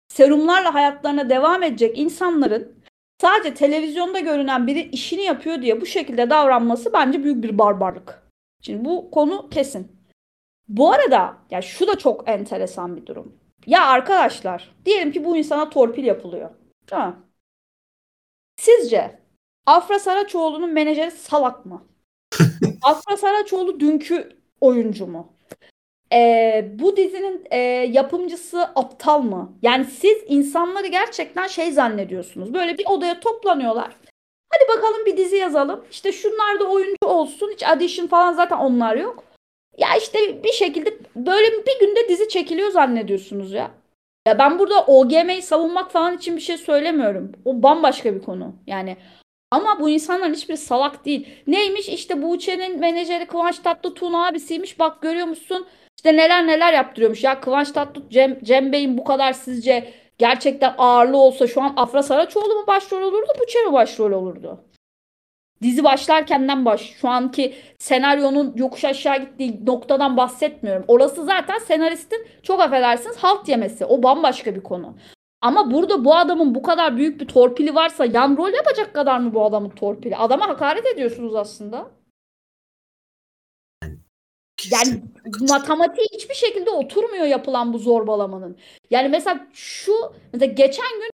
Speaker 2: serumlarla hayatlarına devam edecek insanların sadece televizyonda görünen biri işini yapıyor diye bu şekilde davranması bence büyük bir barbarlık. Şimdi bu konu kesin. Bu arada ya şu da çok enteresan bir durum. Ya arkadaşlar diyelim ki bu insana torpil yapılıyor. Mi? Sizce Afra Saraçoğlu'nun menajeri salak mı? Afra Saraçoğlu dünkü oyuncu mu? Ee, bu dizinin e, yapımcısı aptal mı? Yani siz insanları gerçekten şey zannediyorsunuz. Böyle bir odaya toplanıyorlar. Hadi bakalım bir dizi yazalım. İşte şunlar da oyuncu olsun. Hiç audition falan zaten onlar yok. Ya işte bir şekilde böyle bir günde dizi çekiliyor zannediyorsunuz ya. Ya ben burada OGM'yi savunmak falan için bir şey söylemiyorum. O bambaşka bir konu. Yani ama bu insanların hiçbir salak değil. Neymiş işte Buğçe'nin menajeri Kıvanç Tatlıtuğ'un abisiymiş. Bak görüyor musun? İşte neler neler yaptırıyormuş. Ya Kıvanç Tatlıtuğ Cem, Cem Bey'in bu kadar sizce gerçekten ağırlığı olsa şu an Afra Saraçoğlu mu başrol olurdu? Buğçe mi başrol olurdu? dizi başlarkenden baş şu anki senaryonun yokuş aşağı gittiği noktadan bahsetmiyorum. Orası zaten senaristin çok affedersiniz halt yemesi. O bambaşka bir konu. Ama burada bu adamın bu kadar büyük bir torpili varsa yan rol yapacak kadar mı bu adamın torpili? Adama hakaret ediyorsunuz aslında. Yani matematiği hiçbir şekilde oturmuyor yapılan bu zorbalamanın. Yani mesela şu mesela geçen gün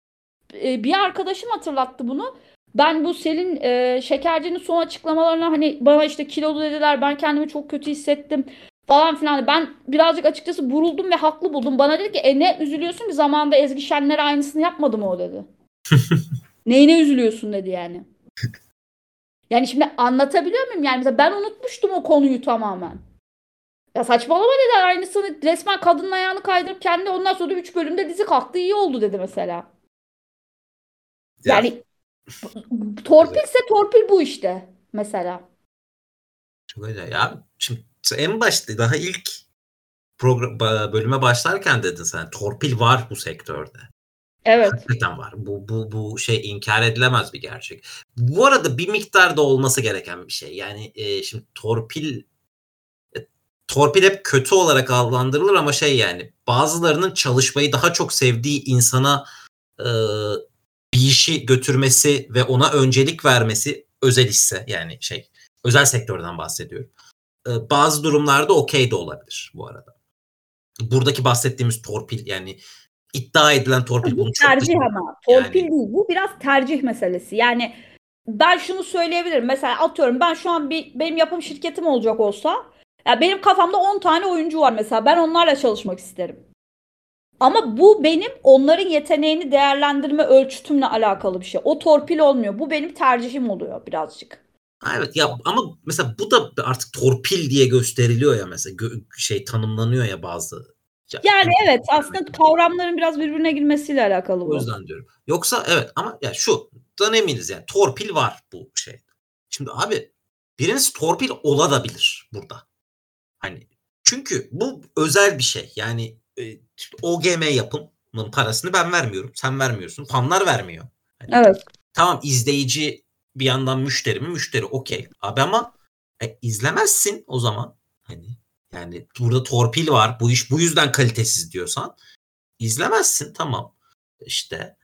Speaker 2: e, bir arkadaşım hatırlattı bunu. Ben bu Selin e, Şekerci'nin son açıklamalarına hani bana işte kilolu dediler ben kendimi çok kötü hissettim falan filan. Ben birazcık açıkçası buruldum ve haklı buldum. Bana dedi ki e ne üzülüyorsun ki zamanında Ezgi Şenler aynısını yapmadı mı o dedi. Neyine üzülüyorsun dedi yani. Yani şimdi anlatabiliyor muyum? Yani mesela ben unutmuştum o konuyu tamamen. Ya saçmalama dedi aynısını resmen kadının ayağını kaydırıp kendi ondan sonra 3 bölümde dizi kalktı iyi oldu dedi mesela. Yani Torpilse torpil bu işte mesela.
Speaker 1: Çok öyle ya. Şimdi en başta daha ilk program, bölüme başlarken dedin sen torpil var bu sektörde.
Speaker 2: Evet.
Speaker 1: Hakikaten var. Bu, bu, bu şey inkar edilemez bir gerçek. Bu arada bir miktarda olması gereken bir şey. Yani e, şimdi torpil torpil hep kötü olarak adlandırılır ama şey yani bazılarının çalışmayı daha çok sevdiği insana e, bir işi götürmesi ve ona öncelik vermesi özel hisse yani şey özel sektörden bahsediyorum. Ee, bazı durumlarda okey de olabilir bu arada. Buradaki bahsettiğimiz torpil yani iddia edilen torpil
Speaker 2: bu tercih ama torpil yani... değil bu biraz tercih meselesi. Yani ben şunu söyleyebilirim. Mesela atıyorum ben şu an bir benim yapım şirketim olacak olsa ya benim kafamda 10 tane oyuncu var mesela. Ben onlarla çalışmak isterim. Ama bu benim onların yeteneğini değerlendirme ölçütümle alakalı bir şey. O torpil olmuyor. Bu benim tercihim oluyor birazcık.
Speaker 1: Evet ya ama mesela bu da artık torpil diye gösteriliyor ya mesela gö- şey tanımlanıyor ya bazı.
Speaker 2: Ya, yani evet aslında kavramların biraz birbirine girmesiyle alakalı bu.
Speaker 1: O yüzden diyorum. Yoksa evet ama ya şu dan eminiz yani torpil var bu şey. Şimdi abi biriniz torpil olabilir burada. Hani çünkü bu özel bir şey. Yani e, OGM yapımın parasını ben vermiyorum. Sen vermiyorsun. Fanlar vermiyor.
Speaker 2: Hani, evet.
Speaker 1: Tamam izleyici bir yandan müşteri mi? Müşteri okey. Abi ama e, izlemezsin o zaman. Hani yani burada torpil var. Bu iş bu yüzden kalitesiz diyorsan izlemezsin tamam. İşte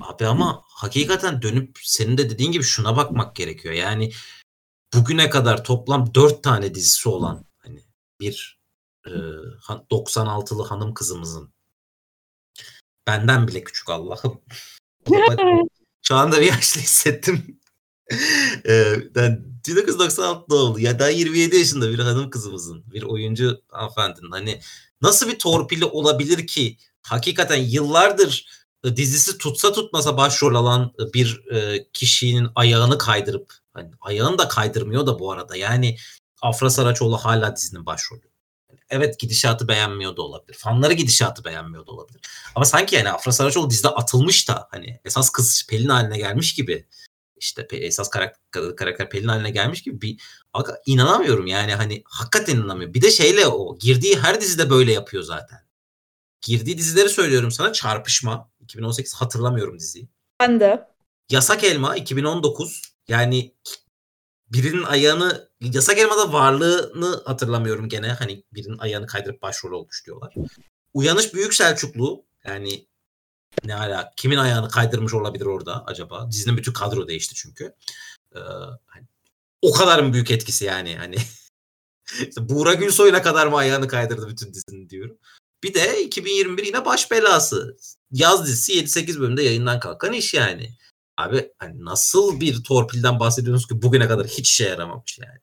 Speaker 1: abi ama hakikaten dönüp senin de dediğin gibi şuna bakmak gerekiyor. Yani bugüne kadar toplam dört tane dizisi olan bir 96'lı hanım kızımızın benden bile küçük Allah'ım. Şu anda bir yaşlı hissettim. Ee, ben 1996 doğumlu. Ya daha 27 yaşında bir hanım kızımızın, bir oyuncu hanımefendinin hani nasıl bir torpili olabilir ki hakikaten yıllardır e, dizisi tutsa tutmasa başrol alan e, bir e, kişinin ayağını kaydırıp hani ayağını da kaydırmıyor da bu arada. Yani Afra Saraçoğlu hala dizinin başrolü. Evet gidişatı beğenmiyor da olabilir. Fanları gidişatı beğenmiyor da olabilir. Ama sanki yani Afra Saraçoğlu dizide atılmış da hani esas kız Pelin haline gelmiş gibi işte esas karakter, karakter Pelin haline gelmiş gibi bir inanamıyorum yani hani hakikaten inanamıyorum. Bir de şeyle o girdiği her dizide böyle yapıyor zaten. Girdiği dizileri söylüyorum sana Çarpışma 2018 hatırlamıyorum diziyi.
Speaker 2: Ben de.
Speaker 1: Yasak Elma 2019 yani birinin ayağını Yasak Elma'da varlığını hatırlamıyorum gene hani birinin ayağını kaydırıp başrol olmuş diyorlar. Uyanış Büyük Selçuklu yani ne hala kimin ayağını kaydırmış olabilir orada acaba? Dizinin bütün kadro değişti çünkü. Ee, hani, o kadar mı büyük etkisi yani hani işte Buğra Gülsoy'una kadar mı ayağını kaydırdı bütün dizinin diyorum. Bir de 2021 yine baş belası. Yaz dizisi 7-8 bölümde yayından kalkan iş yani. Abi hani nasıl bir torpilden bahsediyorsunuz ki bugüne kadar hiç işe yaramamış yani.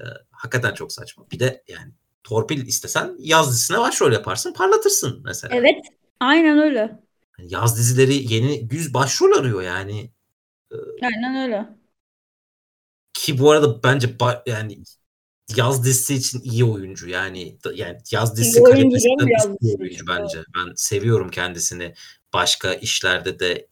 Speaker 1: Ee, hakikaten çok saçma. Bir de yani torpil istesen yaz dizisine başrol yaparsın parlatırsın mesela.
Speaker 2: Evet aynen öyle.
Speaker 1: Hani yaz dizileri yeni yüz başrol arıyor yani.
Speaker 2: Ee, aynen öyle.
Speaker 1: Ki bu arada bence yani yaz dizisi için iyi oyuncu yani yani yaz dizisi kalitesinden üst oyuncu bence. Ben seviyorum kendisini başka işlerde de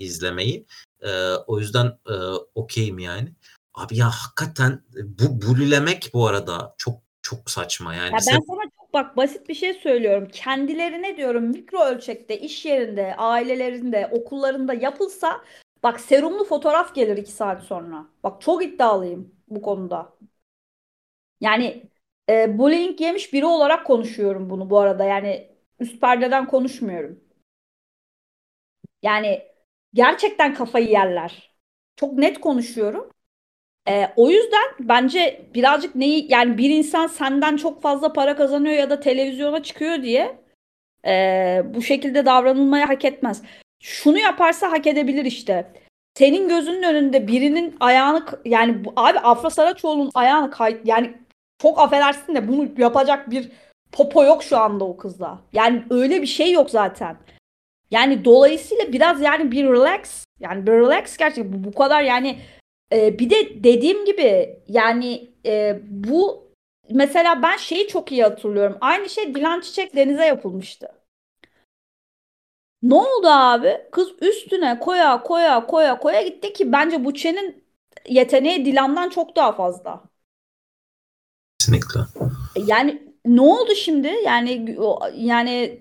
Speaker 1: izlemeyi. Ee, o yüzden e, okeyim yani. Abi ya hakikaten bu bulilemek bu arada çok çok saçma yani.
Speaker 2: Ya ben sana çok bak basit bir şey söylüyorum. Kendilerine diyorum mikro ölçekte, iş yerinde, ailelerinde, okullarında yapılsa bak serumlu fotoğraf gelir iki saat sonra. Bak çok iddialıyım bu konuda. Yani e, bullying yemiş biri olarak konuşuyorum bunu bu arada. Yani üst perdeden konuşmuyorum. Yani gerçekten kafayı yerler. Çok net konuşuyorum. E, o yüzden bence birazcık neyi yani bir insan senden çok fazla para kazanıyor ya da televizyona çıkıyor diye e, bu şekilde davranılmaya hak etmez. Şunu yaparsa hak edebilir işte. Senin gözünün önünde birinin ayağını yani abi Afra Saraçoğlu'nun ayağını kay yani çok affedersin de bunu yapacak bir popo yok şu anda o kızda. Yani öyle bir şey yok zaten. Yani dolayısıyla biraz yani bir relax yani bir relax gerçekten bu, bu kadar yani e, bir de dediğim gibi yani e, bu mesela ben şeyi çok iyi hatırlıyorum. Aynı şey Dilan Çiçek Deniz'e yapılmıştı. Ne oldu abi? Kız üstüne koya koya koya koya gitti ki bence Buçe'nin yeteneği Dilan'dan çok daha fazla.
Speaker 1: Kesinlikle.
Speaker 2: Yani ne oldu şimdi? Yani yani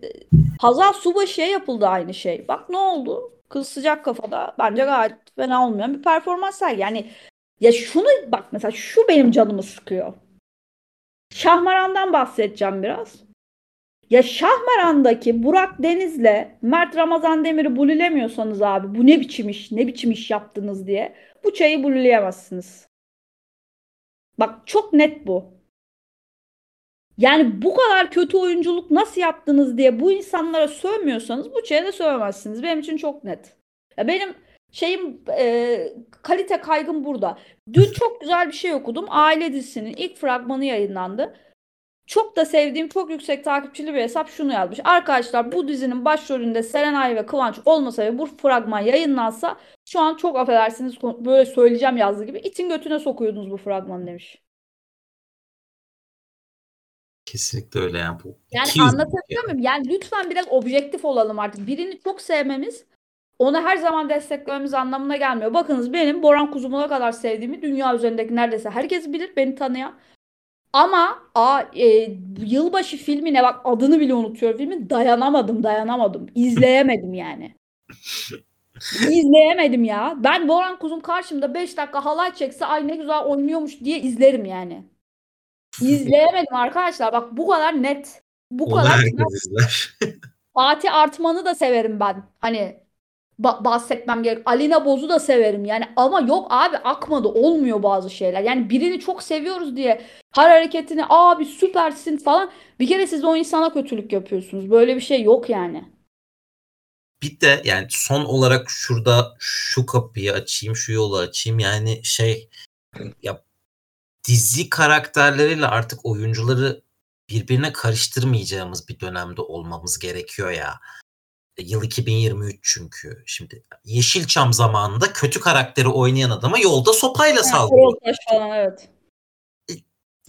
Speaker 2: Hazal Subaşı'ya yapıldı aynı şey. Bak ne oldu? Kız sıcak kafada bence gayet fena olmayan bir performans sergi. Yani ya şunu bak mesela şu benim canımı sıkıyor. Şahmaran'dan bahsedeceğim biraz. Ya Şahmaran'daki Burak Deniz'le Mert Ramazan Demir'i bulülemiyorsanız abi bu ne biçim iş, ne biçim iş yaptınız diye bu çayı bulüleyemezsiniz. Bak çok net bu. Yani bu kadar kötü oyunculuk nasıl yaptınız diye bu insanlara sövmüyorsanız bu çaya da sövemezsiniz. Benim için çok net. Ya benim şeyim e, kalite kaygım burada. Dün çok güzel bir şey okudum. Aile dizisinin ilk fragmanı yayınlandı. Çok da sevdiğim çok yüksek takipçili bir hesap şunu yazmış. Arkadaşlar bu dizinin başrolünde Serenay ve Kıvanç olmasa ve bu fragman yayınlansa şu an çok affedersiniz böyle söyleyeceğim yazdığı gibi itin götüne sokuyordunuz bu fragmanı demiş.
Speaker 1: Kesinlikle öyle yani. Bu
Speaker 2: yani anlatabiliyor muyum? Yani lütfen biraz objektif olalım artık. Birini çok sevmemiz onu her zaman desteklememiz anlamına gelmiyor. Bakınız benim Boran Kuzum'a kadar sevdiğimi dünya üzerindeki neredeyse herkes bilir beni tanıyan. Ama a, e, yılbaşı filmine bak adını bile unutuyorum filmi dayanamadım dayanamadım. İzleyemedim yani. İzleyemedim ya. Ben Boran Kuzum karşımda 5 dakika halay çekse ay ne güzel oynuyormuş diye izlerim yani. İzleyemedim arkadaşlar. Bak bu kadar net. Bu Onu kadar
Speaker 1: herkes izler.
Speaker 2: Fatih Artman'ı da severim ben. Hani ba- bahsetmem gerek. Alina Boz'u da severim yani ama yok abi akmadı olmuyor bazı şeyler. Yani birini çok seviyoruz diye her hareketini abi süpersin falan bir kere siz o insana kötülük yapıyorsunuz. Böyle bir şey yok yani.
Speaker 1: bir de yani son olarak şurada şu kapıyı açayım, şu yolu açayım. Yani şey ya dizi karakterleriyle artık oyuncuları birbirine karıştırmayacağımız bir dönemde olmamız gerekiyor ya. Yıl 2023 çünkü. Şimdi Yeşilçam zamanında kötü karakteri oynayan adama yolda sopayla saldırıyor.
Speaker 2: Evet.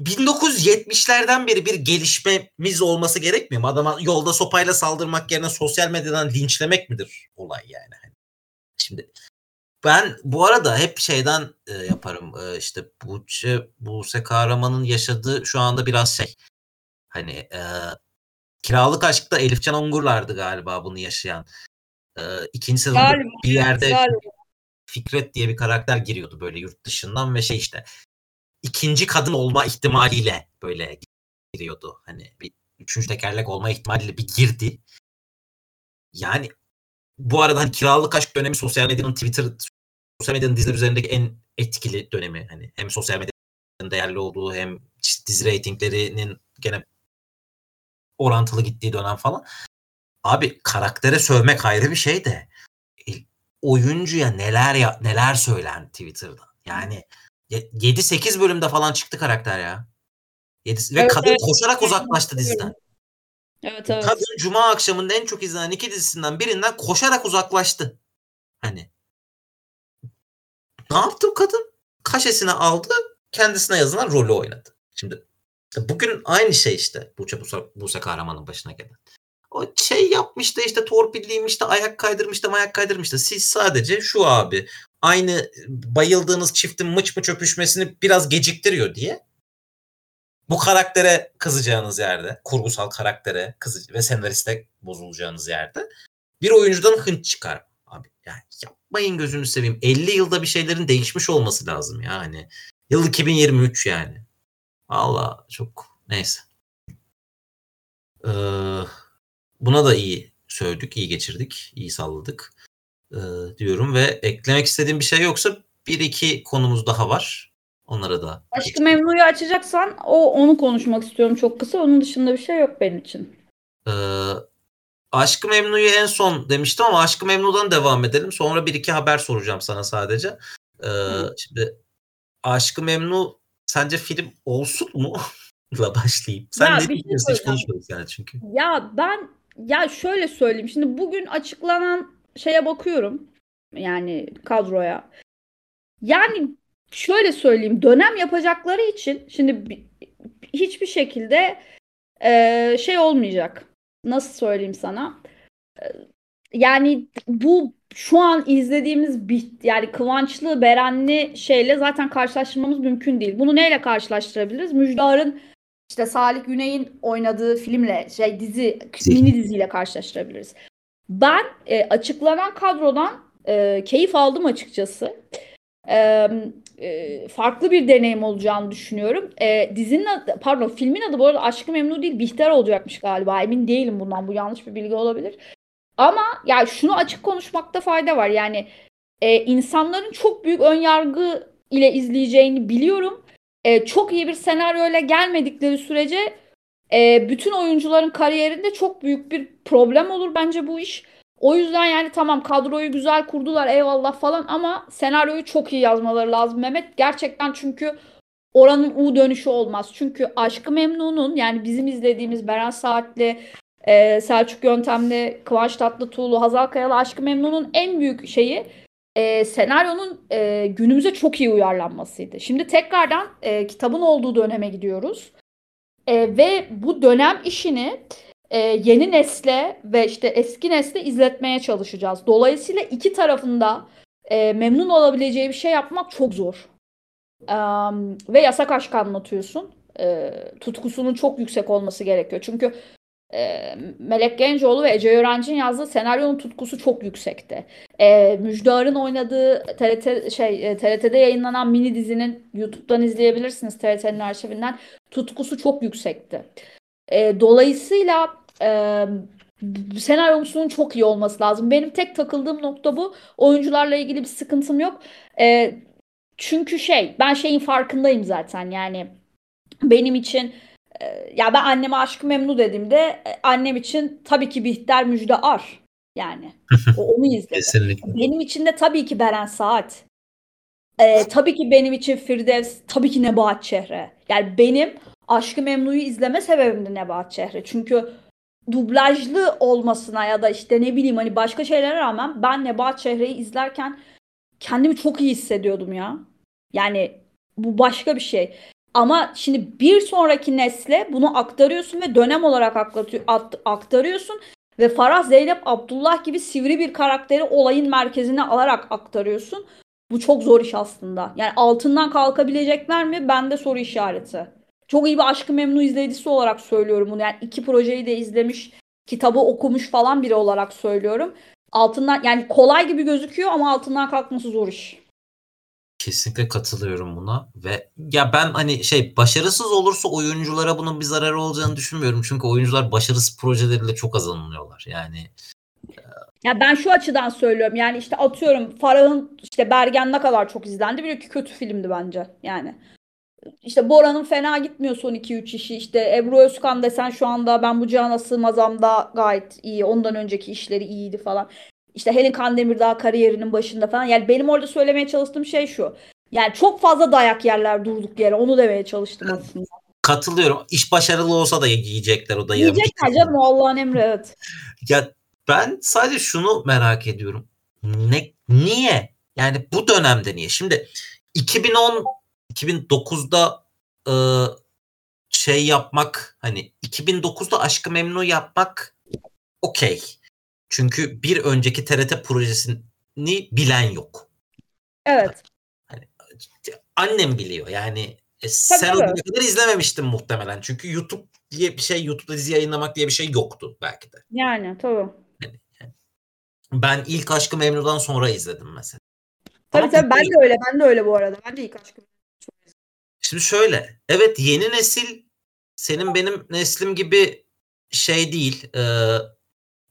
Speaker 1: 1970'lerden beri bir gelişmemiz olması gerekmiyor mu? Adama yolda sopayla saldırmak yerine sosyal medyadan linçlemek midir olay yani? Hani Şimdi ben bu arada hep şeyden e, yaparım e, işte Buğçe, Buse Kahraman'ın yaşadığı şu anda biraz şey hani e, Kiralık Aşk'ta Elifcan Ongurlar'dı galiba bunu yaşayan. E, ikinci sezonda
Speaker 2: Galiba,
Speaker 1: bir yerde
Speaker 2: Galiba.
Speaker 1: Fikret diye bir karakter giriyordu böyle yurt dışından ve şey işte ikinci kadın olma ihtimaliyle böyle giriyordu. Hani bir üçüncü tekerlek olma ihtimaliyle bir girdi. Yani bu arada hani kiralık aşk dönemi sosyal medyanın Twitter, sosyal medyanın diziler üzerindeki en etkili dönemi. Hani hem sosyal medyanın değerli olduğu hem dizi reytinglerinin gene orantılı gittiği dönem falan. Abi karaktere sövmek ayrı bir şey de e, oyuncuya neler ya neler söylen Twitter'da. Yani 7-8 bölümde falan çıktı karakter ya. 7, ve
Speaker 2: Evet,
Speaker 1: kadın
Speaker 2: evet.
Speaker 1: koşarak uzaklaştı diziden.
Speaker 2: Evet evet.
Speaker 1: Kadın Cuma akşamında en çok izlenen iki dizisinden birinden koşarak uzaklaştı. Hani. Ne yaptı kadın? Kaşesini aldı, kendisine yazılan rolü oynadı. Şimdi bugün aynı şey işte Buse, Buse, Buse Kahraman'ın başına gelen. O şey yapmış da işte torpilliymiş de ayak kaydırmış da ayak kaydırmış da siz sadece şu abi aynı bayıldığınız çiftin mıç mıç öpüşmesini biraz geciktiriyor diye bu karaktere kızacağınız yerde, kurgusal karaktere kızı ve senariste bozulacağınız yerde bir oyuncudan hınç çıkar. Abi yani yapmayın gözünü seveyim. 50 yılda bir şeylerin değişmiş olması lazım yani. Yıl 2023 yani. Valla çok neyse. Ee, buna da iyi sövdük, iyi geçirdik, iyi salladık ee, diyorum ve eklemek istediğim bir şey yoksa bir iki konumuz daha var. Onlara da.
Speaker 2: Aşkı Memnu'yu açacaksan o onu konuşmak istiyorum çok kısa. Onun dışında bir şey yok benim için.
Speaker 1: Ee, Aşkı Memnu'yu en son demiştim ama Aşkı Memnu'dan devam edelim. Sonra bir iki haber soracağım sana sadece. Ee, şimdi Aşkı Memnu sence film olsun mu? La başlayayım. Sen
Speaker 2: Ya
Speaker 1: ne
Speaker 2: bir şey?
Speaker 1: Hiç konuşmadık yani çünkü.
Speaker 2: Ya ben ya şöyle söyleyeyim. Şimdi bugün açıklanan şeye bakıyorum. Yani kadroya. Yani şöyle söyleyeyim. Dönem yapacakları için şimdi bi- hiçbir şekilde e, şey olmayacak. Nasıl söyleyeyim sana? E, Yani bu şu an izlediğimiz bir yani Kıvançlı, Berenli şeyle zaten karşılaştırmamız mümkün değil. Bunu neyle karşılaştırabiliriz? Müjdar'ın işte Salih Güney'in oynadığı filmle şey dizi mini diziyle karşılaştırabiliriz. Ben e, açıklanan kadrodan e, keyif aldım açıkçası. E, farklı bir deneyim olacağını düşünüyorum. E, dizinin adı, pardon filmin adı bu arada Aşkı Memnu değil Bihter olacakmış galiba. Emin değilim bundan. Bu yanlış bir bilgi olabilir. Ama ya şunu açık konuşmakta fayda var. Yani e, insanların çok büyük ön yargı ile izleyeceğini biliyorum. Çok iyi bir senaryoyla gelmedikleri sürece bütün oyuncuların kariyerinde çok büyük bir problem olur bence bu iş. O yüzden yani tamam kadroyu güzel kurdular eyvallah falan ama senaryoyu çok iyi yazmaları lazım Mehmet. Gerçekten çünkü oranın U dönüşü olmaz. Çünkü Aşkı Memnun'un yani bizim izlediğimiz Beren Saatli, e, Selçuk Yöntemli, Kıvanç Tatlıtuğlu, Hazal Kayalı Aşkı Memnun'un en büyük şeyi e, senaryonun e, günümüze çok iyi uyarlanmasıydı. Şimdi tekrardan e, kitabın olduğu döneme gidiyoruz. E, ve bu dönem işini e, yeni nesle ve işte eski nesle izletmeye çalışacağız. Dolayısıyla iki tarafında e, memnun olabileceği bir şey yapmak çok zor. E, ve yasak aşk anlatıyorsun. E, tutkusunun çok yüksek olması gerekiyor. Çünkü e, Melek Gencoğlu ve Ece Öğrenci'nin yazdığı senaryonun tutkusu çok yüksekti. E, Müjdar'ın oynadığı TRT şey e, TRT'de yayınlanan mini dizinin YouTube'dan izleyebilirsiniz TRT'nin arşivinden. Tutkusu çok yüksekti. E, dolayısıyla e, senaryosunun çok iyi olması lazım. Benim tek takıldığım nokta bu. Oyuncularla ilgili bir sıkıntım yok. E, çünkü şey ben şeyin farkındayım zaten yani benim için e, ya ben anneme aşkı memnu dediğimde e, annem için tabii ki Bihter Müjde Ar. Yani o, onu izledim.
Speaker 1: Kesinlikle.
Speaker 2: Benim için de tabii ki Beren Saat. Ee, tabii ki benim için Firdevs, tabii ki Nebahat Çehre. Yani benim Aşkı Memnu'yu izleme sebebim de Nebahat Çehre. Çünkü dublajlı olmasına ya da işte ne bileyim hani başka şeylere rağmen ben Nebahat Çehre'yi izlerken kendimi çok iyi hissediyordum ya. Yani bu başka bir şey. Ama şimdi bir sonraki nesle bunu aktarıyorsun ve dönem olarak aktarıyorsun ve Farah Zeynep Abdullah gibi sivri bir karakteri olayın merkezine alarak aktarıyorsun. Bu çok zor iş aslında. Yani altından kalkabilecekler mi? Bende soru işareti. Çok iyi bir Aşkı Memnu izleyicisi olarak söylüyorum bunu. Yani iki projeyi de izlemiş, kitabı okumuş falan biri olarak söylüyorum. Altından yani kolay gibi gözüküyor ama altından kalkması zor iş.
Speaker 1: Kesinlikle katılıyorum buna ve ya ben hani şey başarısız olursa oyunculara bunun bir zararı olacağını düşünmüyorum. Çünkü oyuncular başarısız projeleriyle çok azalınıyorlar. Yani
Speaker 2: ya ben şu açıdan söylüyorum. Yani işte atıyorum Farah'ın işte Bergen ne kadar çok izlendi. Ki kötü filmdi bence. Yani işte Bora'nın fena gitmiyor son 2-3 işi. İşte Ebru Özkan desen şu anda ben bu cihana sığmazamda gayet iyi. Ondan önceki işleri iyiydi falan. İşte Helen Kandemir daha kariyerinin başında falan. Yani benim orada söylemeye çalıştığım şey şu. Yani çok fazla dayak yerler durduk yere. Onu demeye çalıştım aslında.
Speaker 1: Katılıyorum. İş başarılı olsa da yiyecekler o da.
Speaker 2: Yiyecekler canım Allah'ın emri evet.
Speaker 1: Ya ben sadece şunu merak ediyorum. Ne, niye? Yani bu dönemde niye? Şimdi 2010 2009'da e, şey yapmak hani 2009'da Aşkı Memnu yapmak okey. Çünkü bir önceki TRT projesini bilen yok.
Speaker 2: Evet.
Speaker 1: Hani, annem biliyor yani e, sen o kadar izlememiştin muhtemelen. Çünkü YouTube diye bir şey, YouTube'da dizi yayınlamak diye bir şey yoktu belki de.
Speaker 2: Yani tabii.
Speaker 1: Yani, yani. Ben ilk Aşkı Memnu'dan sonra izledim mesela.
Speaker 2: Tabii Ama tabii ben de öyle. Ben de öyle bu arada. Ben de ilk Aşkı
Speaker 1: Şimdi şöyle. Evet yeni nesil senin benim neslim gibi şey değil. E,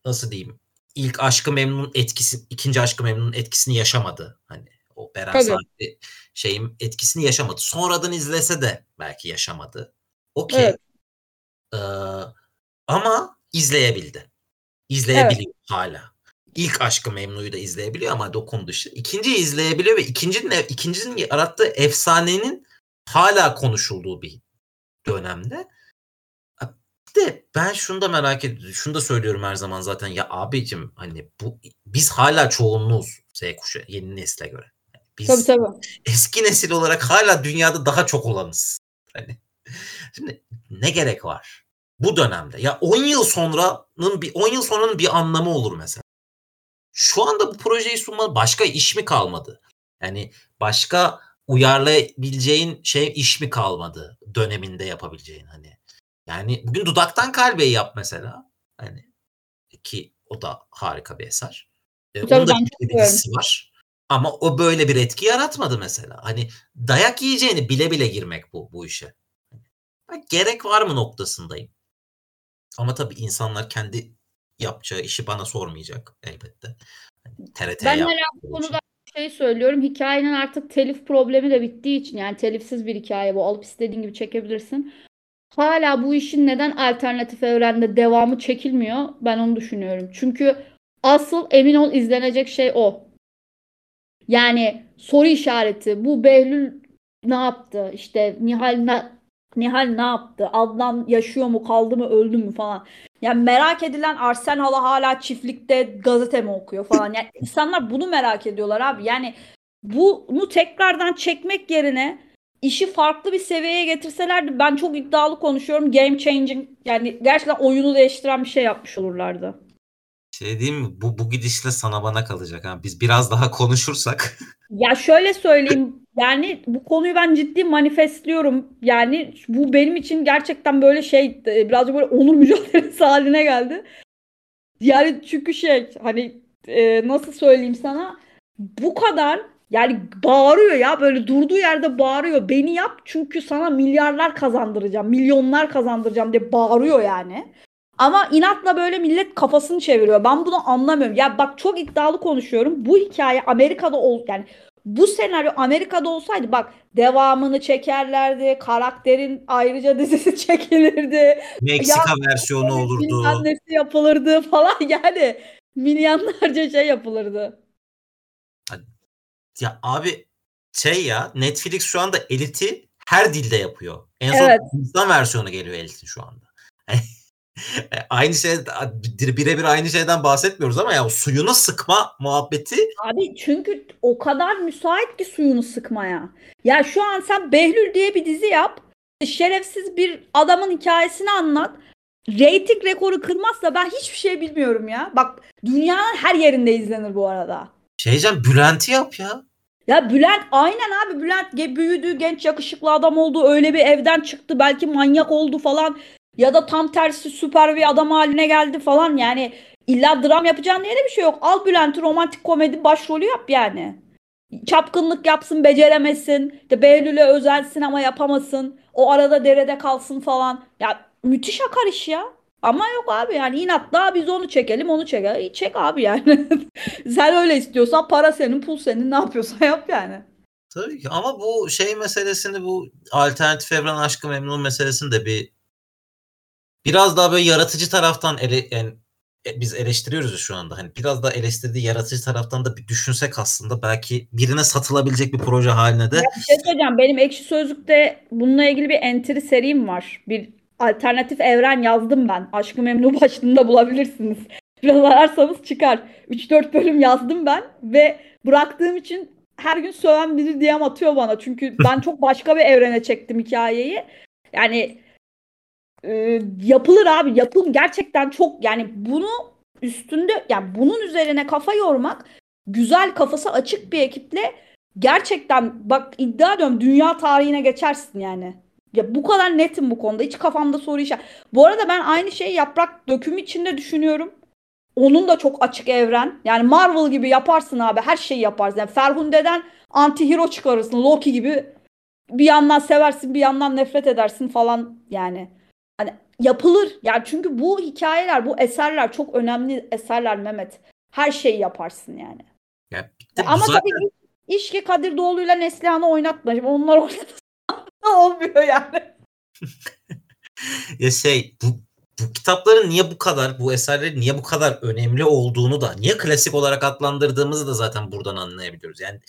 Speaker 1: nasıl diyeyim? ilk Aşkı Memnun etkisi, ikinci Aşkı Memnun'un etkisini yaşamadı. Hani o Beren Saatli şeyin etkisini yaşamadı. Sonradan izlese de belki yaşamadı. Okey. Evet. Ee, ama izleyebildi. İzleyebiliyor evet. hala. İlk Aşkı Memnu'yu da izleyebiliyor ama dokundu işte. İkinciyi izleyebiliyor ve ikincinin, ikincinin yarattığı efsanenin hala konuşulduğu bir dönemde de ben şunu da merak ediyorum. Şunu da söylüyorum her zaman zaten. Ya abicim hani bu biz hala çoğunluğuz Z kuşağı yeni nesle göre. Biz
Speaker 2: tabii, tabii.
Speaker 1: eski nesil olarak hala dünyada daha çok olanız. Hani şimdi ne gerek var? Bu dönemde ya 10 yıl sonranın bir 10 yıl sonranın bir anlamı olur mesela. Şu anda bu projeyi sunma başka iş mi kalmadı? Yani başka uyarlayabileceğin şey iş mi kalmadı döneminde yapabileceğin hani. Yani bugün dudaktan kalbeyi yap mesela. Hani ki o da harika bir eser. E, onun da bir dizisi var. Ama o böyle bir etki yaratmadı mesela. Hani dayak yiyeceğini bile bile girmek bu bu işe. Hani, gerek var mı noktasındayım. Ama tabii insanlar kendi yapacağı işi bana sormayacak elbette.
Speaker 2: Hani TRT ben hala bu konuda şey söylüyorum. Hikayenin artık telif problemi de bittiği için yani telifsiz bir hikaye bu. Alıp istediğin gibi çekebilirsin. Hala bu işin neden alternatif evrende devamı çekilmiyor? Ben onu düşünüyorum. Çünkü asıl emin ol izlenecek şey o. Yani soru işareti. Bu Behlül ne yaptı? İşte Nihal Nihal ne yaptı? Adnan yaşıyor mu, kaldı mı, öldü mü falan. Yani merak edilen Arsen hala hala çiftlikte gazete mi okuyor falan. Yani insanlar bunu merak ediyorlar abi. Yani bunu tekrardan çekmek yerine işi farklı bir seviyeye getirselerdi ben çok iddialı konuşuyorum. Game changing yani gerçekten oyunu değiştiren bir şey yapmış olurlardı.
Speaker 1: Şey diyeyim mi? Bu, bu gidişle sana bana kalacak. Ha. Biz biraz daha konuşursak.
Speaker 2: ya şöyle söyleyeyim. Yani bu konuyu ben ciddi manifestliyorum. Yani bu benim için gerçekten böyle şey e, birazcık böyle onur mücadelesi haline geldi. Yani çünkü şey hani e, nasıl söyleyeyim sana bu kadar yani bağırıyor ya böyle durduğu yerde bağırıyor. Beni yap çünkü sana milyarlar kazandıracağım, milyonlar kazandıracağım diye bağırıyor yani. Ama inatla böyle millet kafasını çeviriyor. Ben bunu anlamıyorum. Ya bak çok iddialı konuşuyorum. Bu hikaye Amerika'da ol yani bu senaryo Amerika'da olsaydı bak devamını çekerlerdi. Karakterin ayrıca dizisi çekilirdi.
Speaker 1: Meksika ya, versiyonu olurdu.
Speaker 2: Annesi yapılırdı falan yani. milyonlarca şey yapılırdı.
Speaker 1: Ya abi şey ya Netflix şu anda Elite'i her dilde yapıyor. En son
Speaker 2: Evet.
Speaker 1: Hindistan versiyonu geliyor Elite'in şu anda. aynı şey birebir aynı şeyden bahsetmiyoruz ama ya suyunu sıkma muhabbeti
Speaker 2: Abi çünkü o kadar müsait ki suyunu sıkmaya. Ya şu an sen Behlül diye bir dizi yap. Şerefsiz bir adamın hikayesini anlat. Rating rekoru kırmazsa ben hiçbir şey bilmiyorum ya. Bak dünyanın her yerinde izlenir bu arada.
Speaker 1: şey diyeceğim Bülent'i yap ya.
Speaker 2: Ya Bülent aynen abi Bülent büyüdü genç yakışıklı adam oldu öyle bir evden çıktı belki manyak oldu falan ya da tam tersi süper bir adam haline geldi falan yani illa dram yapacağın diye de bir şey yok. Al Bülent'i romantik komedi başrolü yap yani. Çapkınlık yapsın beceremesin de Behlül'e özelsin ama yapamasın o arada derede kalsın falan ya müthiş akar iş ya. Ama yok abi yani inatla biz onu çekelim onu çekelim. İyi, Çek abi yani. Sen öyle istiyorsan para senin pul senin ne yapıyorsan yap yani.
Speaker 1: Tabii ki ama bu şey meselesini bu alternatif evren aşkı memnun meselesini de bir biraz daha böyle yaratıcı taraftan ele, yani e, biz eleştiriyoruz şu anda. Hani biraz daha eleştirdiği yaratıcı taraftan da bir düşünsek aslında belki birine satılabilecek bir proje haline de
Speaker 2: Ya bir şey söyleyeceğim. Benim Ekşi Sözlük'te bununla ilgili bir entry serim var. Bir alternatif evren yazdım ben. Aşkı Memnu başlığında bulabilirsiniz. Biraz ararsanız çıkar. 3-4 bölüm yazdım ben ve bıraktığım için her gün söven biri DM atıyor bana. Çünkü ben çok başka bir evrene çektim hikayeyi. Yani e, yapılır abi. Yapım gerçekten çok yani bunu üstünde yani bunun üzerine kafa yormak güzel kafası açık bir ekiple gerçekten bak iddia ediyorum dünya tarihine geçersin yani. Ya bu kadar netim bu konuda. Hiç kafamda soru işareti. Bu arada ben aynı şeyi yaprak dökümü içinde düşünüyorum. Onun da çok açık evren. Yani Marvel gibi yaparsın abi. Her şeyi yaparsın. Yani Ferhunde'den anti-hero çıkarırsın. Loki gibi bir yandan seversin bir yandan nefret edersin falan yani. Hani yapılır. Yani çünkü bu hikayeler, bu eserler çok önemli eserler Mehmet. Her şeyi yaparsın yani.
Speaker 1: ya
Speaker 2: Ama
Speaker 1: zaten-
Speaker 2: tabii iş, ki Kadir Doğulu'yla Neslihan'ı oynatma. Şimdi onlar oynatırsa olmuyor yani.
Speaker 1: ya şey bu, bu kitapların niye bu kadar bu eserlerin niye bu kadar önemli olduğunu da niye klasik olarak adlandırdığımızı da zaten buradan anlayabiliyoruz. Yani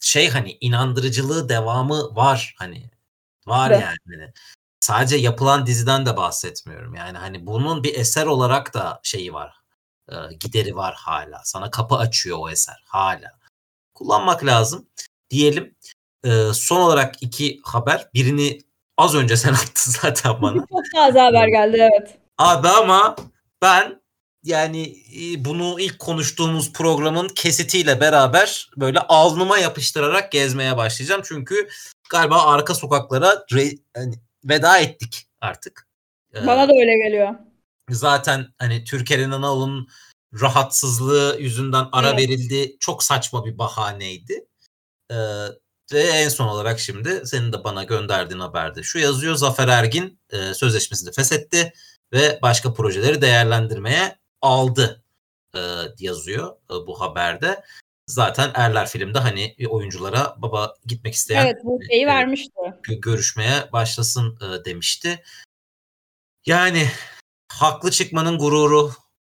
Speaker 1: şey hani inandırıcılığı devamı var hani var
Speaker 2: Evet.
Speaker 1: yani. Sadece yapılan diziden de bahsetmiyorum. Yani hani bunun bir eser olarak da şeyi var. e, gideri var hala. Sana kapı açıyor o eser hala. Kullanmak lazım diyelim. E, son olarak iki haber. Birini az önce sen attın zaten bana.
Speaker 2: Çok taze haber geldi evet.
Speaker 1: Abi ama ben yani e, bunu ilk konuştuğumuz programın kesitiyle beraber böyle alnıma yapıştırarak gezmeye başlayacağım. Çünkü galiba arka sokaklara re- hani veda ettik artık. Ee,
Speaker 2: Bana da öyle geliyor.
Speaker 1: zaten hani Türkiye'nin Anadolu'nun rahatsızlığı yüzünden ara
Speaker 2: Evet.
Speaker 1: verildi. Çok saçma bir bahaneydi. Ee, ve en son olarak şimdi senin de bana gönderdiğin haberde şu yazıyor. Zafer Ergin e, sözleşmesini feshetti ve başka projeleri değerlendirmeye aldı e, yazıyor e, bu haberde. Zaten Erler filmde hani oyunculara baba gitmek isteyen
Speaker 2: Evet bu şeyi
Speaker 1: e,
Speaker 2: vermişti.
Speaker 1: gö- görüşmeye başlasın e, demişti. Yani haklı çıkmanın gururu,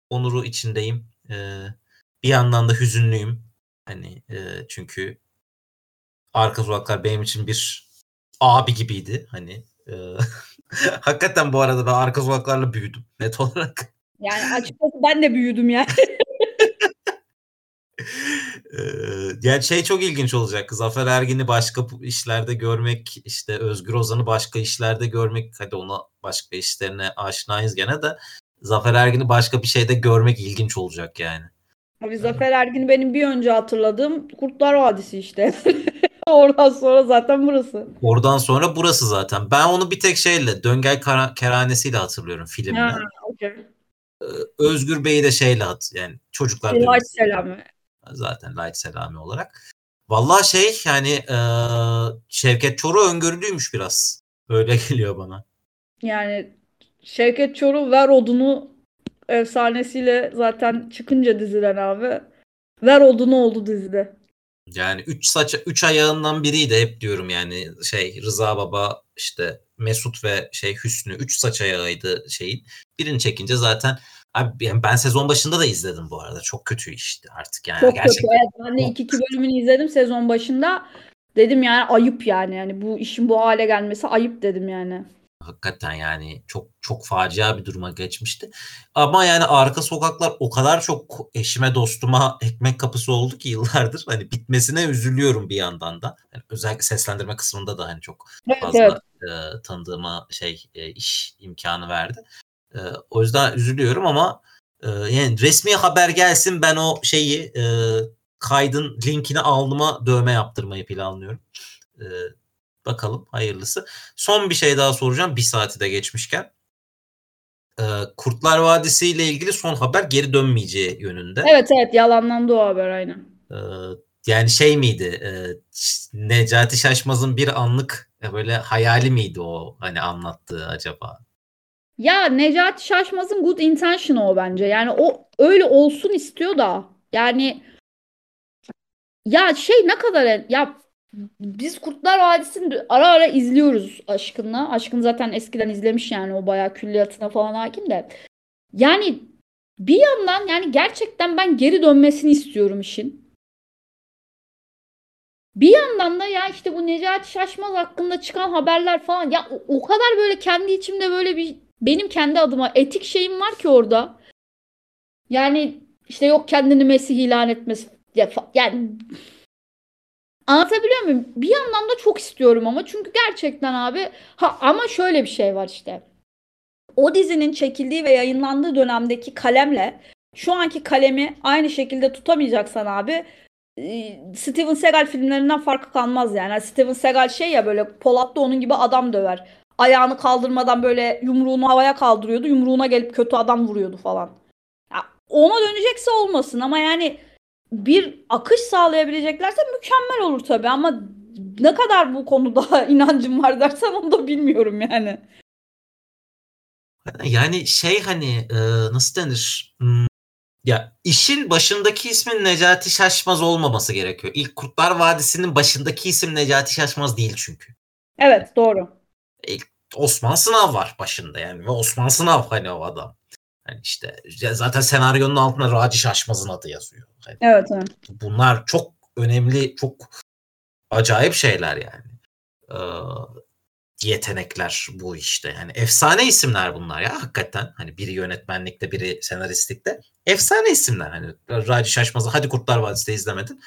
Speaker 1: onuru içindeyim. E, bir yandan da hüzünlüyüm. Hani e, çünkü Arka Sokaklar benim için bir abi gibiydi. Hani e, hakikaten bu arada ben Arka Sokaklarla büyüdüm net olarak.
Speaker 2: Yani açıkçası ben de büyüdüm yani.
Speaker 1: Ee, yani şey çok ilginç olacak. Zafer Ergin'i başka işlerde görmek, işte Özgür Ozan'ı başka işlerde görmek, hadi ona başka işlerine aşinayız gene de Zafer Ergin'i başka bir şeyde görmek ilginç olacak yani.
Speaker 2: Abi Zafer Ergin'i benim bir önce hatırladığım Kurtlar Vadisi işte. Oradan sonra zaten burası.
Speaker 1: Oradan sonra burası zaten. Ben onu bir tek şeyle, Döngel Kara- Kerhanesi'yle hatırlıyorum filmle.
Speaker 2: Ha, okey.
Speaker 1: Ee, Özgür Bey'i de şeyle hat yani çocuklar dönemi.
Speaker 2: selamı.
Speaker 1: Zaten Light Selami olarak. Vallahi şey yani e, Şevket Çoruh öngörülüymüş biraz. Öyle geliyor bana.
Speaker 2: Yani Şevket Çoruh ver odunu efsanesiyle zaten çıkınca diziden abi. Ver odunu oldu dizide.
Speaker 1: Yani üç saç üç ayağından biriydi hep diyorum yani şey Rıza Baba işte Mesut ve şey Hüsnü üç saç ayağıydı şeyin. Birini çekince zaten Abi yani ben sezon başında da izledim bu arada. Çok kötü işte artık yani.
Speaker 2: Çok
Speaker 1: Gerçekten.
Speaker 2: kötü. Evet, ben de ilk iki bölümünü izledim sezon başında. Dedim yani ayıp yani. Yani bu işin bu hale gelmesi ayıp dedim yani.
Speaker 1: Hakikaten yani çok çok facia bir duruma geçmişti. Ama yani arka sokaklar o kadar çok eşime dostuma ekmek kapısı oldu ki yıllardır. Hani bitmesine üzülüyorum bir yandan da. Yani özellikle seslendirme kısmında da hani çok
Speaker 2: Evet,
Speaker 1: fazla
Speaker 2: evet.
Speaker 1: e, tanıdığıma şey e, iş imkanı verdi. E, o yüzden üzülüyorum ama e, yani resmi haber gelsin ben o şeyi e, kaydın linkini alnıma dövme yaptırmayı planlıyorum. E, bakalım hayırlısı. Son bir şey daha soracağım bir saati de geçmişken. E, Kurtlar Vadisi ile ilgili son haber geri dönmeyeceği yönünde.
Speaker 2: Evet evet yalanlandı o haber aynen.
Speaker 1: E, yani şey miydi? E, Necati Şaşmaz'ın bir anlık e, böyle hayali miydi o hani anlattığı acaba?
Speaker 2: Ya Necati Şaşmaz'ın good intention o bence. Yani o öyle olsun istiyor da. Yani ya şey ne kadar ya biz Kurtlar Vadisi'ni ara ara izliyoruz Aşkın'la. Aşkın zaten eskiden izlemiş yani o bayağı külliyatına falan hakim de. Yani bir yandan yani gerçekten ben geri dönmesini istiyorum işin. Bir yandan da ya işte bu Necati Şaşmaz hakkında çıkan haberler falan ya o, o kadar böyle kendi içimde böyle bir benim kendi adıma etik şeyim var ki orada. Yani işte yok kendini Mesih ilan etmesi yani Anlatabiliyor muyum? Bir yandan da çok istiyorum ama çünkü gerçekten abi ha ama şöyle bir şey var işte. O dizinin çekildiği ve yayınlandığı dönemdeki kalemle şu anki kalemi aynı şekilde tutamayacaksan abi e, Steven Seagal filmlerinden farkı kalmaz yani. Yani Steven Seagal şey ya böyle Polat onun gibi adam döver. Ayağını kaldırmadan böyle yumruğunu havaya kaldırıyordu. Yumruğuna gelip kötü adam vuruyordu falan. Ya ona dönecekse olmasın ama yani bir akış sağlayabileceklerse mükemmel olur tabii ama ne kadar bu konuda inancım var dersen onu da bilmiyorum yani.
Speaker 1: Yani şey hani e, nasıl denir? Hmm, ya işin başındaki ismin Necati Şaşmaz olmaması gerekiyor. İlk Kurtlar Vadisi'nin başındaki isim Necati Şaşmaz değil çünkü.
Speaker 2: Evet doğru.
Speaker 1: İlk Osman Sınav var başında yani ve Osman Sınav hani o adam. Hani işte zaten senaryonun altına Raci Şaşmaz'ın adı yazıyor. Hani
Speaker 2: Evet evet.
Speaker 1: bunlar çok önemli, çok acayip şeyler yani. Ee, yetenekler bu işte. Yani efsane isimler bunlar ya hakikaten. Hani biri yönetmenlikte, biri senaristlikte. Efsane isimler. Hani Raci Şaşmaz'ı hadi Kurtlar Vadisi'de izlemedin.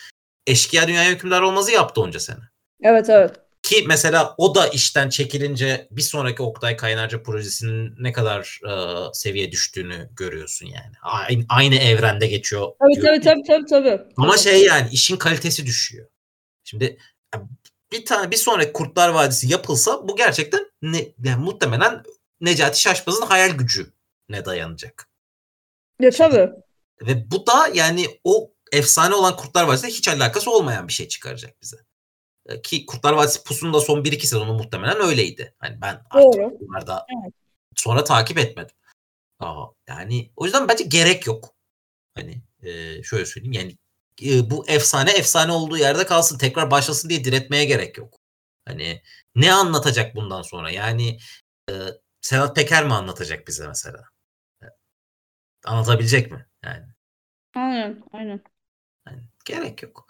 Speaker 1: Eşkıya Dünya Hükümdar olmazı yaptı onca sene.
Speaker 2: Evet evet.
Speaker 1: Ki mesela o da işten çekilince bir sonraki Oktay Kaynarca projesinin ne kadar e, seviye düştüğünü görüyorsun yani. Aynı, aynı evrende geçiyor.
Speaker 2: Tabii
Speaker 1: diyorum
Speaker 2: tabii tabii tabii tabii.
Speaker 1: Ama şey yani işin kalitesi düşüyor. Şimdi bir tane bir sonraki Kurtlar Vadisi yapılsa bu gerçekten ne, yani muhtemelen Necati Şaşmaz'ın hayal gücü ne dayanacak.
Speaker 2: Ya, tabii.
Speaker 1: Ve bu da yani o efsane olan Kurtlar Vadisi'yle hiç alakası olmayan bir şey çıkaracak bize. E, Ki Kurtlar Vadisi Pusu'nun da son 1-2 sezonu muhtemelen öyleydi. Hani ben artık
Speaker 2: Doğru.
Speaker 1: bunlarda
Speaker 2: Evet.
Speaker 1: sonra takip etmedim. Aa, yani o yüzden bence gerek yok. Hani e, şöyle söyleyeyim yani e, bu efsane efsane olduğu yerde kalsın. Tekrar başlasın diye diretmeye gerek yok. Hani ne anlatacak bundan sonra? Yani e, Sedat Peker mi anlatacak bize mesela? E, Anlatabilecek mi? Yani,
Speaker 2: Aynen aynen.
Speaker 1: yani gerek yok.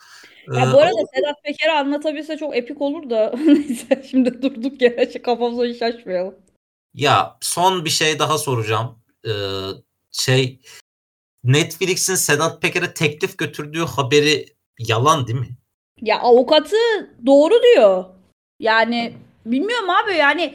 Speaker 2: Ya
Speaker 1: Ee,
Speaker 2: bu arada Sedat Peker'i anlatabilse çok epik olur da neyse şimdi durduk yere şey kafamıza hiç açmayalım.
Speaker 1: Ya son bir şey daha soracağım. Ee, şey Netflix'in Sedat Peker'e teklif götürdüğü haberi yalan değil mi?
Speaker 2: Ya avukatı doğru diyor. Yani bilmiyorum abi yani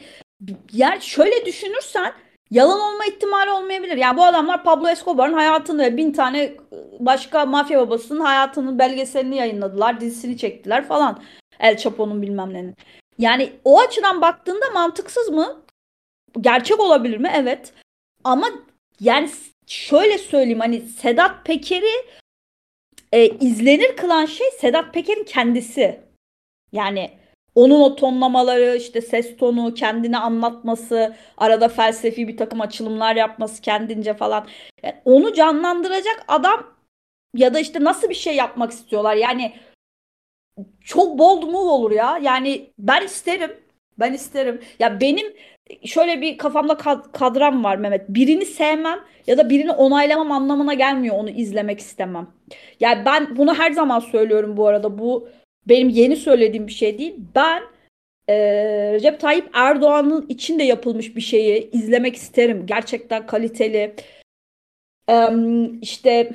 Speaker 2: yani şöyle düşünürsen yalan olma ihtimali olmayabilir. Yani bu adamlar Pablo Escobar'ın hayatını ve bin tane başka mafya babasının hayatının belgeselini yayınladılar, dizisini çektiler falan. El Chapo'nun bilmem nenin. Yani o açıdan baktığında mantıksız mı? Gerçek olabilir mi? Evet. Ama yani şöyle söyleyeyim hani Sedat Peker'i e, izlenir kılan şey Sedat Peker'in kendisi. Yani onun o tonlamaları, işte ses tonu, kendini anlatması, arada felsefi bir takım açılımlar yapması kendince falan. Yani onu canlandıracak adam ya da işte nasıl bir şey yapmak istiyorlar? Yani çok bold move olur ya. Yani ben isterim. Ben isterim. Ya benim şöyle bir kafamda kad- kadram var Mehmet. Birini sevmem ya da birini onaylamam anlamına gelmiyor onu izlemek istemem. Yani ben bunu her zaman söylüyorum bu arada. Bu benim yeni söylediğim bir şey değil. Ben e, Recep Tayyip Erdoğan'ın içinde yapılmış bir şeyi izlemek isterim. Gerçekten kaliteli. E, işte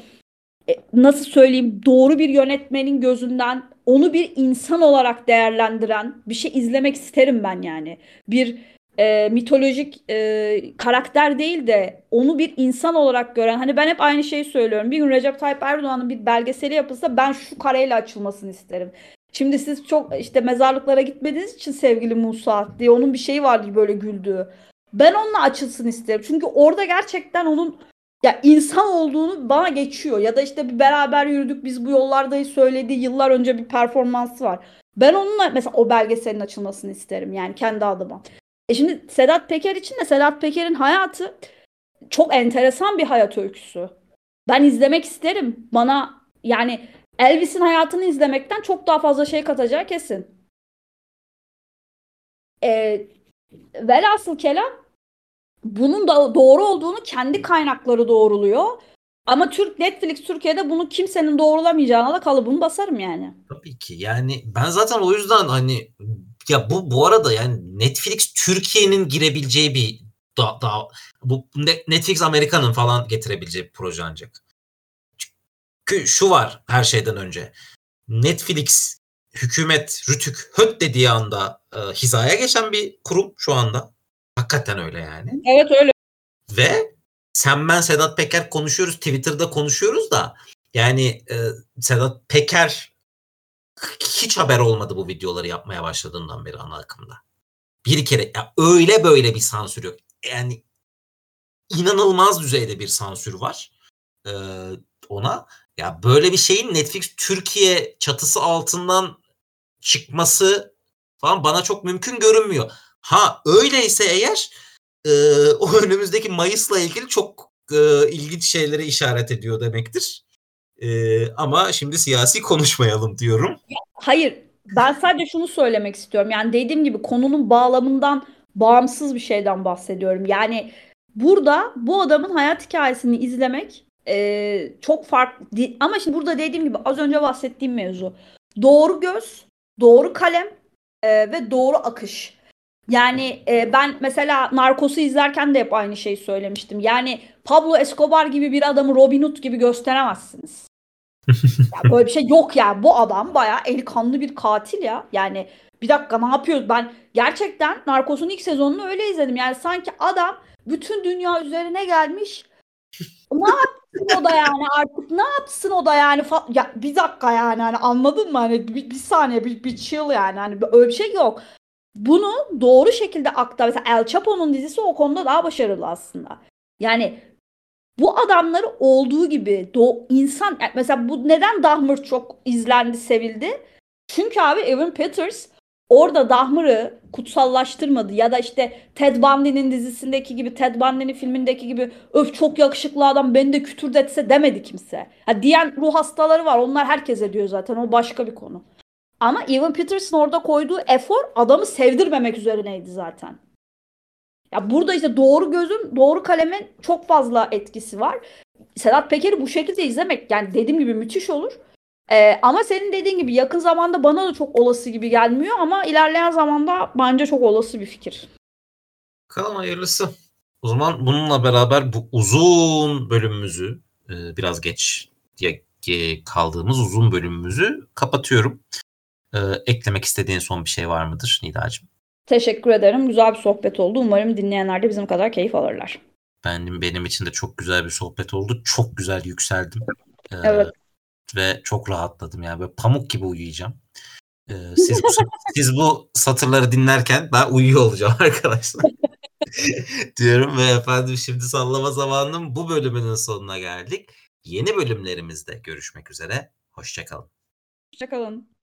Speaker 2: e, nasıl söyleyeyim doğru bir yönetmenin gözünden onu bir insan olarak değerlendiren bir şey izlemek isterim ben yani. Bir e, mitolojik e, karakter değil de onu bir insan olarak gören hani ben hep aynı şeyi söylüyorum. Bir gün Recep Tayyip Erdoğan'ın bir belgeseli yapılsa ben şu kareyle açılmasını isterim. Şimdi siz çok işte mezarlıklara gitmediğiniz için sevgili Musa diye onun bir şeyi vardı böyle güldüğü. Ben onunla açılsın isterim. Çünkü orada gerçekten onun ya insan olduğunu bana geçiyor. Ya da işte bir beraber yürüdük biz bu yollardayız söylediği yıllar önce bir performansı var. Ben onunla mesela o belgeselin açılmasını isterim yani kendi adıma. E şimdi Sedat Peker için de Sedat Peker'in hayatı çok enteresan bir hayat öyküsü. Ben izlemek isterim. Bana yani Elvis'in hayatını izlemekten çok daha fazla şey katacağı kesin. E, velhasıl kelam bunun da doğru olduğunu kendi kaynakları doğruluyor. Ama Türk Netflix Türkiye'de bunu kimsenin doğrulamayacağına da kalıbını basarım yani.
Speaker 1: Tabii ki. Yani ben zaten o yüzden hani ya bu bu arada yani Netflix Türkiye'nin girebileceği bir da, da bu Netflix Amerika'nın falan getirebileceği bir proje ancak. Çünkü şu var her şeyden önce. Netflix hükümet rütük höt dediği anda e, hizaya geçen bir kurum şu anda. Hakikaten öyle yani.
Speaker 2: Evet öyle.
Speaker 1: Ve sen ben Sedat Peker konuşuyoruz Twitter'da konuşuyoruz da yani e, Sedat Peker hiç haber olmadı bu videoları yapmaya başladığından beri ana akımda. Bir kere ya öyle böyle bir sansür yok. Yani inanılmaz düzeyde bir sansür var e, ona. Ya böyle bir şeyin Netflix Türkiye çatısı altından çıkması falan bana çok mümkün görünmüyor. Ha öyleyse eğer e, o önümüzdeki Mayıs'la ilgili çok e, ilginç şeylere işaret ediyor demektir. E, ama şimdi siyasi konuşmayalım diyorum.
Speaker 2: Hayır ben sadece şunu söylemek istiyorum. Yani dediğim gibi konunun bağlamından bağımsız bir şeyden bahsediyorum. Yani burada bu adamın hayat hikayesini izlemek e, çok farklı. Ama şimdi burada dediğim gibi az önce bahsettiğim mevzu. Doğru göz, doğru kalem e, ve doğru akış. Yani e, ben mesela Narcos'u izlerken de hep aynı şeyi söylemiştim. Yani Pablo Escobar gibi bir adamı Robin Hood gibi gösteremezsiniz. ya böyle bir şey yok ya. Bu adam bayağı el kanlı bir katil ya. Yani bir dakika ne yapıyoruz? Ben gerçekten Narcos'un ilk sezonunu öyle izledim. Yani sanki adam bütün dünya üzerine gelmiş. ne yapsın o da yani artık ne yapsın o da yani ya bir dakika yani hani anladın mı hani bir, bir saniye bir, bir chill yani hani öyle bir şey yok bunu doğru şekilde aktar. Mesela El Chapo'nun dizisi o konuda daha başarılı aslında. Yani bu adamları olduğu gibi do insan mesela bu neden Dahmer çok izlendi, sevildi? Çünkü abi Evan Peters orada Dahmer'ı kutsallaştırmadı ya da işte Ted Bundy'nin dizisindeki gibi Ted Bundy'nin filmindeki gibi öf çok yakışıklı adam beni de kütürdetse demedi kimse. Ha, diyen ruh hastaları var onlar herkese diyor zaten o başka bir konu. Ama Evan Peters'ın orada koyduğu efor adamı sevdirmemek üzerineydi zaten. Ya burada işte doğru gözün, doğru kalemin çok fazla etkisi var. Sedat Peker'i bu şekilde izlemek yani dediğim gibi müthiş olur. Ee, ama senin dediğin gibi yakın zamanda bana da çok olası gibi gelmiyor ama ilerleyen zamanda bence çok olası bir fikir.
Speaker 1: Bakalım hayırlısı. O zaman bununla beraber bu uzun bölümümüzü e, biraz geç diye kaldığımız uzun bölümümüzü kapatıyorum. Ee, eklemek istediğin son bir şey var mıdır Nidacığım?
Speaker 2: Teşekkür ederim. Güzel bir sohbet oldu. Umarım dinleyenler de bizim kadar keyif alırlar.
Speaker 1: Benim benim için de çok güzel bir sohbet oldu. Çok güzel yükseldim.
Speaker 2: Ee, evet.
Speaker 1: Ve çok rahatladım yani böyle pamuk gibi uyuyacağım. Ee, siz bu, siz bu satırları dinlerken ben uyuyor olacağım arkadaşlar. diyorum ve efendim şimdi sallama zamanının bu bölümünün sonuna geldik. Yeni bölümlerimizde görüşmek üzere. Hoşçakalın.
Speaker 2: Hoşçakalın.